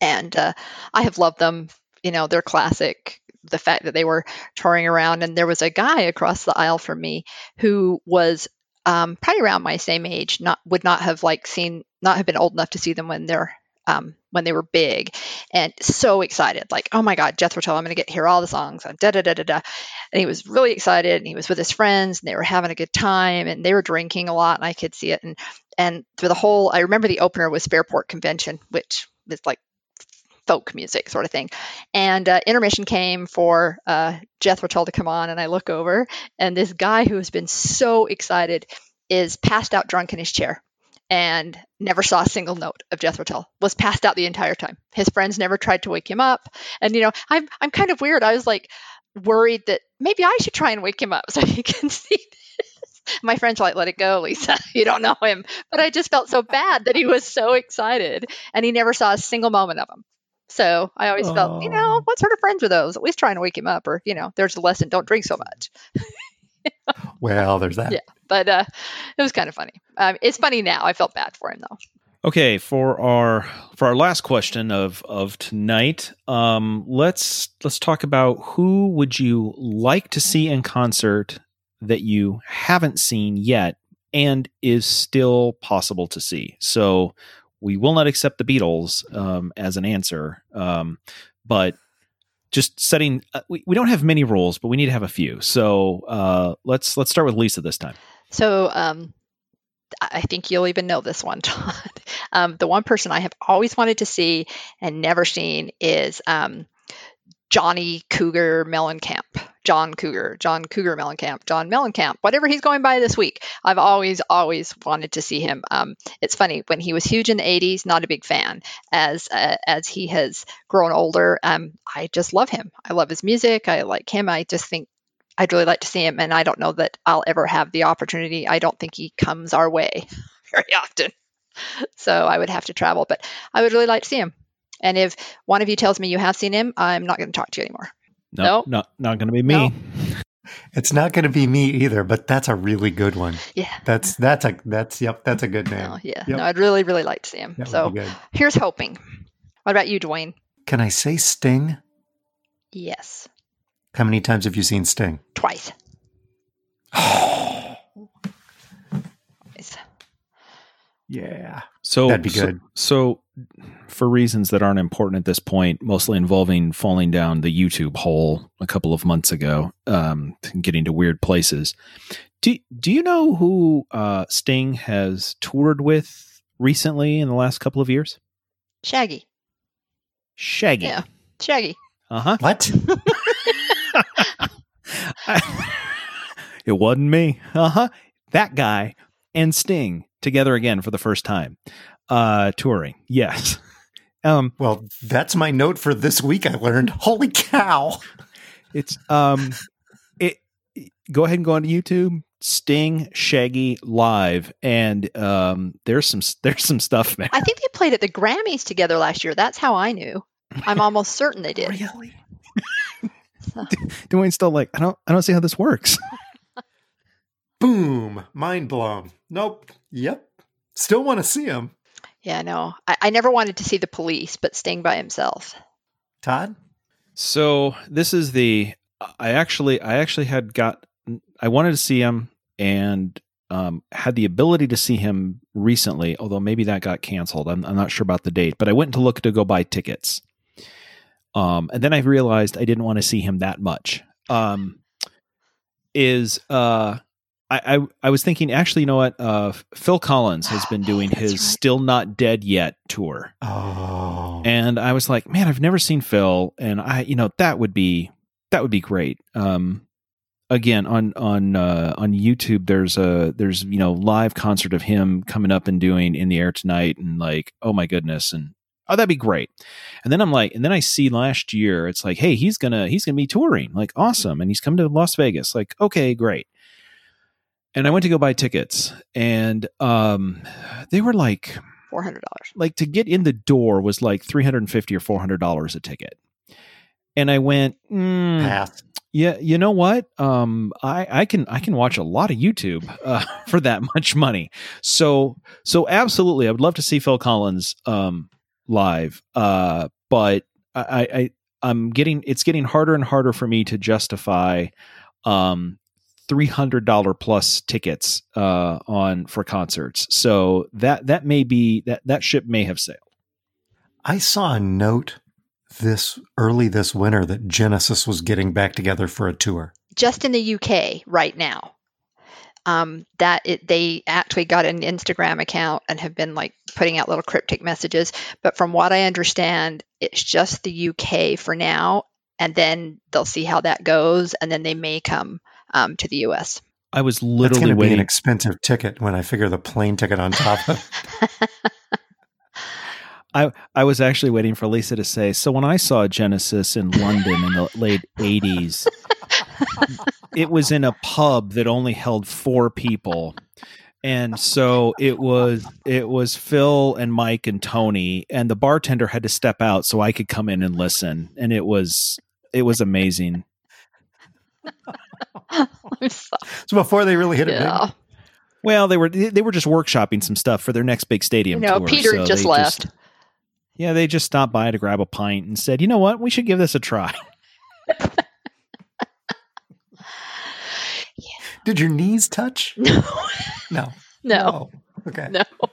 and uh, I have loved them. You know, they're classic. The fact that they were touring around, and there was a guy across the aisle from me who was um, probably around my same age. Not would not have like seen, not have been old enough to see them when they're um, when they were big, and so excited, like, oh my God, Jethro Tull, I'm going to get hear all the songs, and da da da da da. And he was really excited, and he was with his friends, and they were having a good time, and they were drinking a lot, and I could see it. And and through the whole, I remember the opener was Fairport Convention, which is like folk music sort of thing. And uh, intermission came for uh, Jethro Tull to come on, and I look over, and this guy who has been so excited is passed out drunk in his chair and never saw a single note of Jethro Tull. Was passed out the entire time. His friends never tried to wake him up. And you know, I'm I'm kind of weird. I was like worried that maybe I should try and wake him up [LAUGHS] so he can see this. My friends were like, "Let it go, Lisa. [LAUGHS] You don't know him." But I just felt so bad that he was so excited, and he never saw a single moment of him. So I always felt, you know, what sort of friends are those? At least trying to wake him up, or you know, there's a lesson: don't drink so much. [LAUGHS] [LAUGHS] well, there's that. Yeah, but uh, it was kind of funny. Um, it's funny now. I felt bad for him though. Okay, for our for our last question of of tonight, um, let's let's talk about who would you like to see in concert that you haven't seen yet and is still possible to see. So we will not accept the Beatles um, as an answer, um, but just setting uh, we, we don't have many rules but we need to have a few. So uh, let's let's start with lisa this time. So um, i think you'll even know this one [LAUGHS] todd. Um, the one person i have always wanted to see and never seen is um, johnny cougar mellencamp John Cougar, John Cougar Mellencamp, John Mellencamp, whatever he's going by this week. I've always, always wanted to see him. Um, it's funny when he was huge in the '80s, not a big fan. As uh, as he has grown older, um, I just love him. I love his music. I like him. I just think I'd really like to see him, and I don't know that I'll ever have the opportunity. I don't think he comes our way [LAUGHS] very often, so I would have to travel. But I would really like to see him. And if one of you tells me you have seen him, I'm not going to talk to you anymore. No, nope. not not going to be me. No. [LAUGHS] It's not going to be me either, but that's a really good one. Yeah, that's that's a that's yep, that's a good name. No, yeah, yep. no, I'd really really like to see him. That so here's hoping. What about you, Dwayne? Can I say Sting? Yes. How many times have you seen Sting? Twice. [SIGHS] Yeah. So that'd be good. So, so, for reasons that aren't important at this point, mostly involving falling down the YouTube hole a couple of months ago, um, getting to weird places. Do Do you know who uh, Sting has toured with recently in the last couple of years? Shaggy. Shaggy. Yeah, Shaggy. Uh huh. What? [LAUGHS] [LAUGHS] it wasn't me. Uh huh. That guy and Sting together again for the first time. Uh, touring, yes. [LAUGHS] Um, well, that's my note for this week. I learned. Holy cow! It's um, it. Go ahead and go onto YouTube. Sting Shaggy live, and um, there's some there's some stuff there. I think they played at the Grammys together last year. That's how I knew. I'm almost certain they did. Really? [LAUGHS] Dwayne's still like, I don't I don't see how this works. Boom! Mind blown. Nope. Yep. Still want to see him. Yeah, no. I, I never wanted to see the police, but Sting by himself. Todd? So this is the I actually I actually had got I wanted to see him and um, had the ability to see him recently, although maybe that got canceled. I'm, I'm, not sure about the date, but I went to look to go buy tickets. Um, and then I realized I didn't want to see him that much. Um, is uh, I, I, I was thinking actually you know what uh, Phil Collins has [GASPS] been doing his right. Still Not Dead Yet tour. Oh. And I was like, man, I've never seen Phil and I you know that would be that would be great. Um again on on uh, on YouTube there's a there's you know live concert of him coming up and doing in the air tonight and like oh my goodness and oh that'd be great and then i'm like and then i see last year it's like hey he's gonna he's gonna be touring like awesome and he's coming to las vegas like okay great and I went to go buy tickets, and um, they were like four hundred dollars. Like to get in the door was like three hundred and fifty or four hundred dollars a ticket. And I went, mm, pass. Yeah, you know what? Um, I, I can I can watch a lot of YouTube uh, [LAUGHS] for that much money. So so absolutely, I would love to see Phil Collins um, live. Uh, but I, I I'm getting it's getting harder and harder for me to justify um, three hundred dollar plus tickets uh, on for concerts. So that that may be that that ship may have sailed. I saw a note this early this winter that Genesis was getting back together for a tour. Just in the UK right now. um, that it, they actually got an Instagram account and have been like putting out little cryptic messages. But from what I understand, it's just the UK for now, and then they'll see how that goes, and then they may come um, to the US. I was That's literally going to be waiting. an expensive ticket when I figure the plane ticket on top of. [LAUGHS] I, I was actually waiting for Lisa to say, so when I saw Genesis in London in the late 80s, it was in a pub that only held four people. And so it was it was Phil and Mike and Tony and the bartender had to step out so I could come in and listen and it was it was amazing. [LAUGHS] [LAUGHS] I'm so- So before they really hit it big, Well, they were they were just workshopping some stuff for their next big stadium No, tour. Peter so just they left. yeah, they just stopped by to grab a pint and said, "You know what? We should give this a try." [LAUGHS] did your knees touch? [LAUGHS] No, No. no, Oh, okay. no. Oh,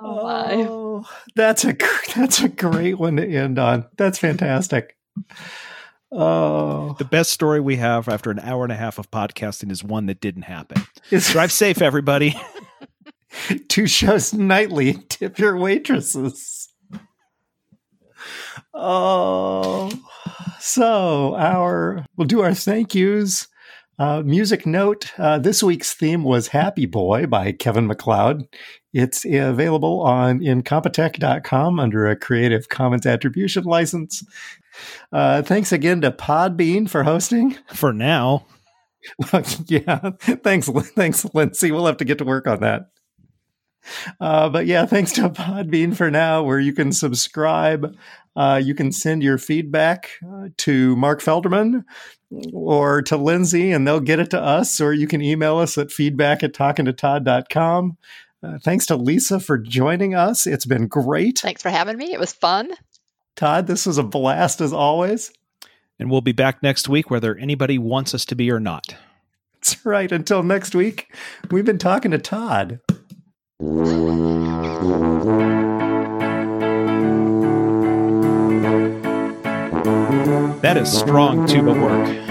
oh my. Oh, that's a that's a great one to end on. That's fantastic. Oh, The best story we have after an hour and a half of podcasting is one that didn't happen. [LAUGHS] Drive safe, everybody. [LAUGHS] two shows nightly. Tip your waitresses. Oh, so our we'll do our thank yous. Uh, music note: uh, This week's theme was "Happy Boy" by Kevin MacLeod. It's available on incompetech.com under a Creative Commons Attribution license. Uh, thanks again to Podbean for hosting. [LAUGHS] For now, yeah, thanks, thanks, Lindsay. We'll have to get to work on that. Uh, but yeah, thanks to Podbean for now, where you can subscribe. Uh, you can send your feedback uh, to Mark Felderman or to Lindsay, and they'll get it to us, or you can email us at feedback at talkingtotodd.com. Uh, thanks to Lisa for joining us. It's been great. Thanks for having me. It was fun. Todd, this was a blast as always. and we'll be back next week, whether anybody wants us to be or not. That's right. Until next week, we've been talking to Todd. That is strong tuba work.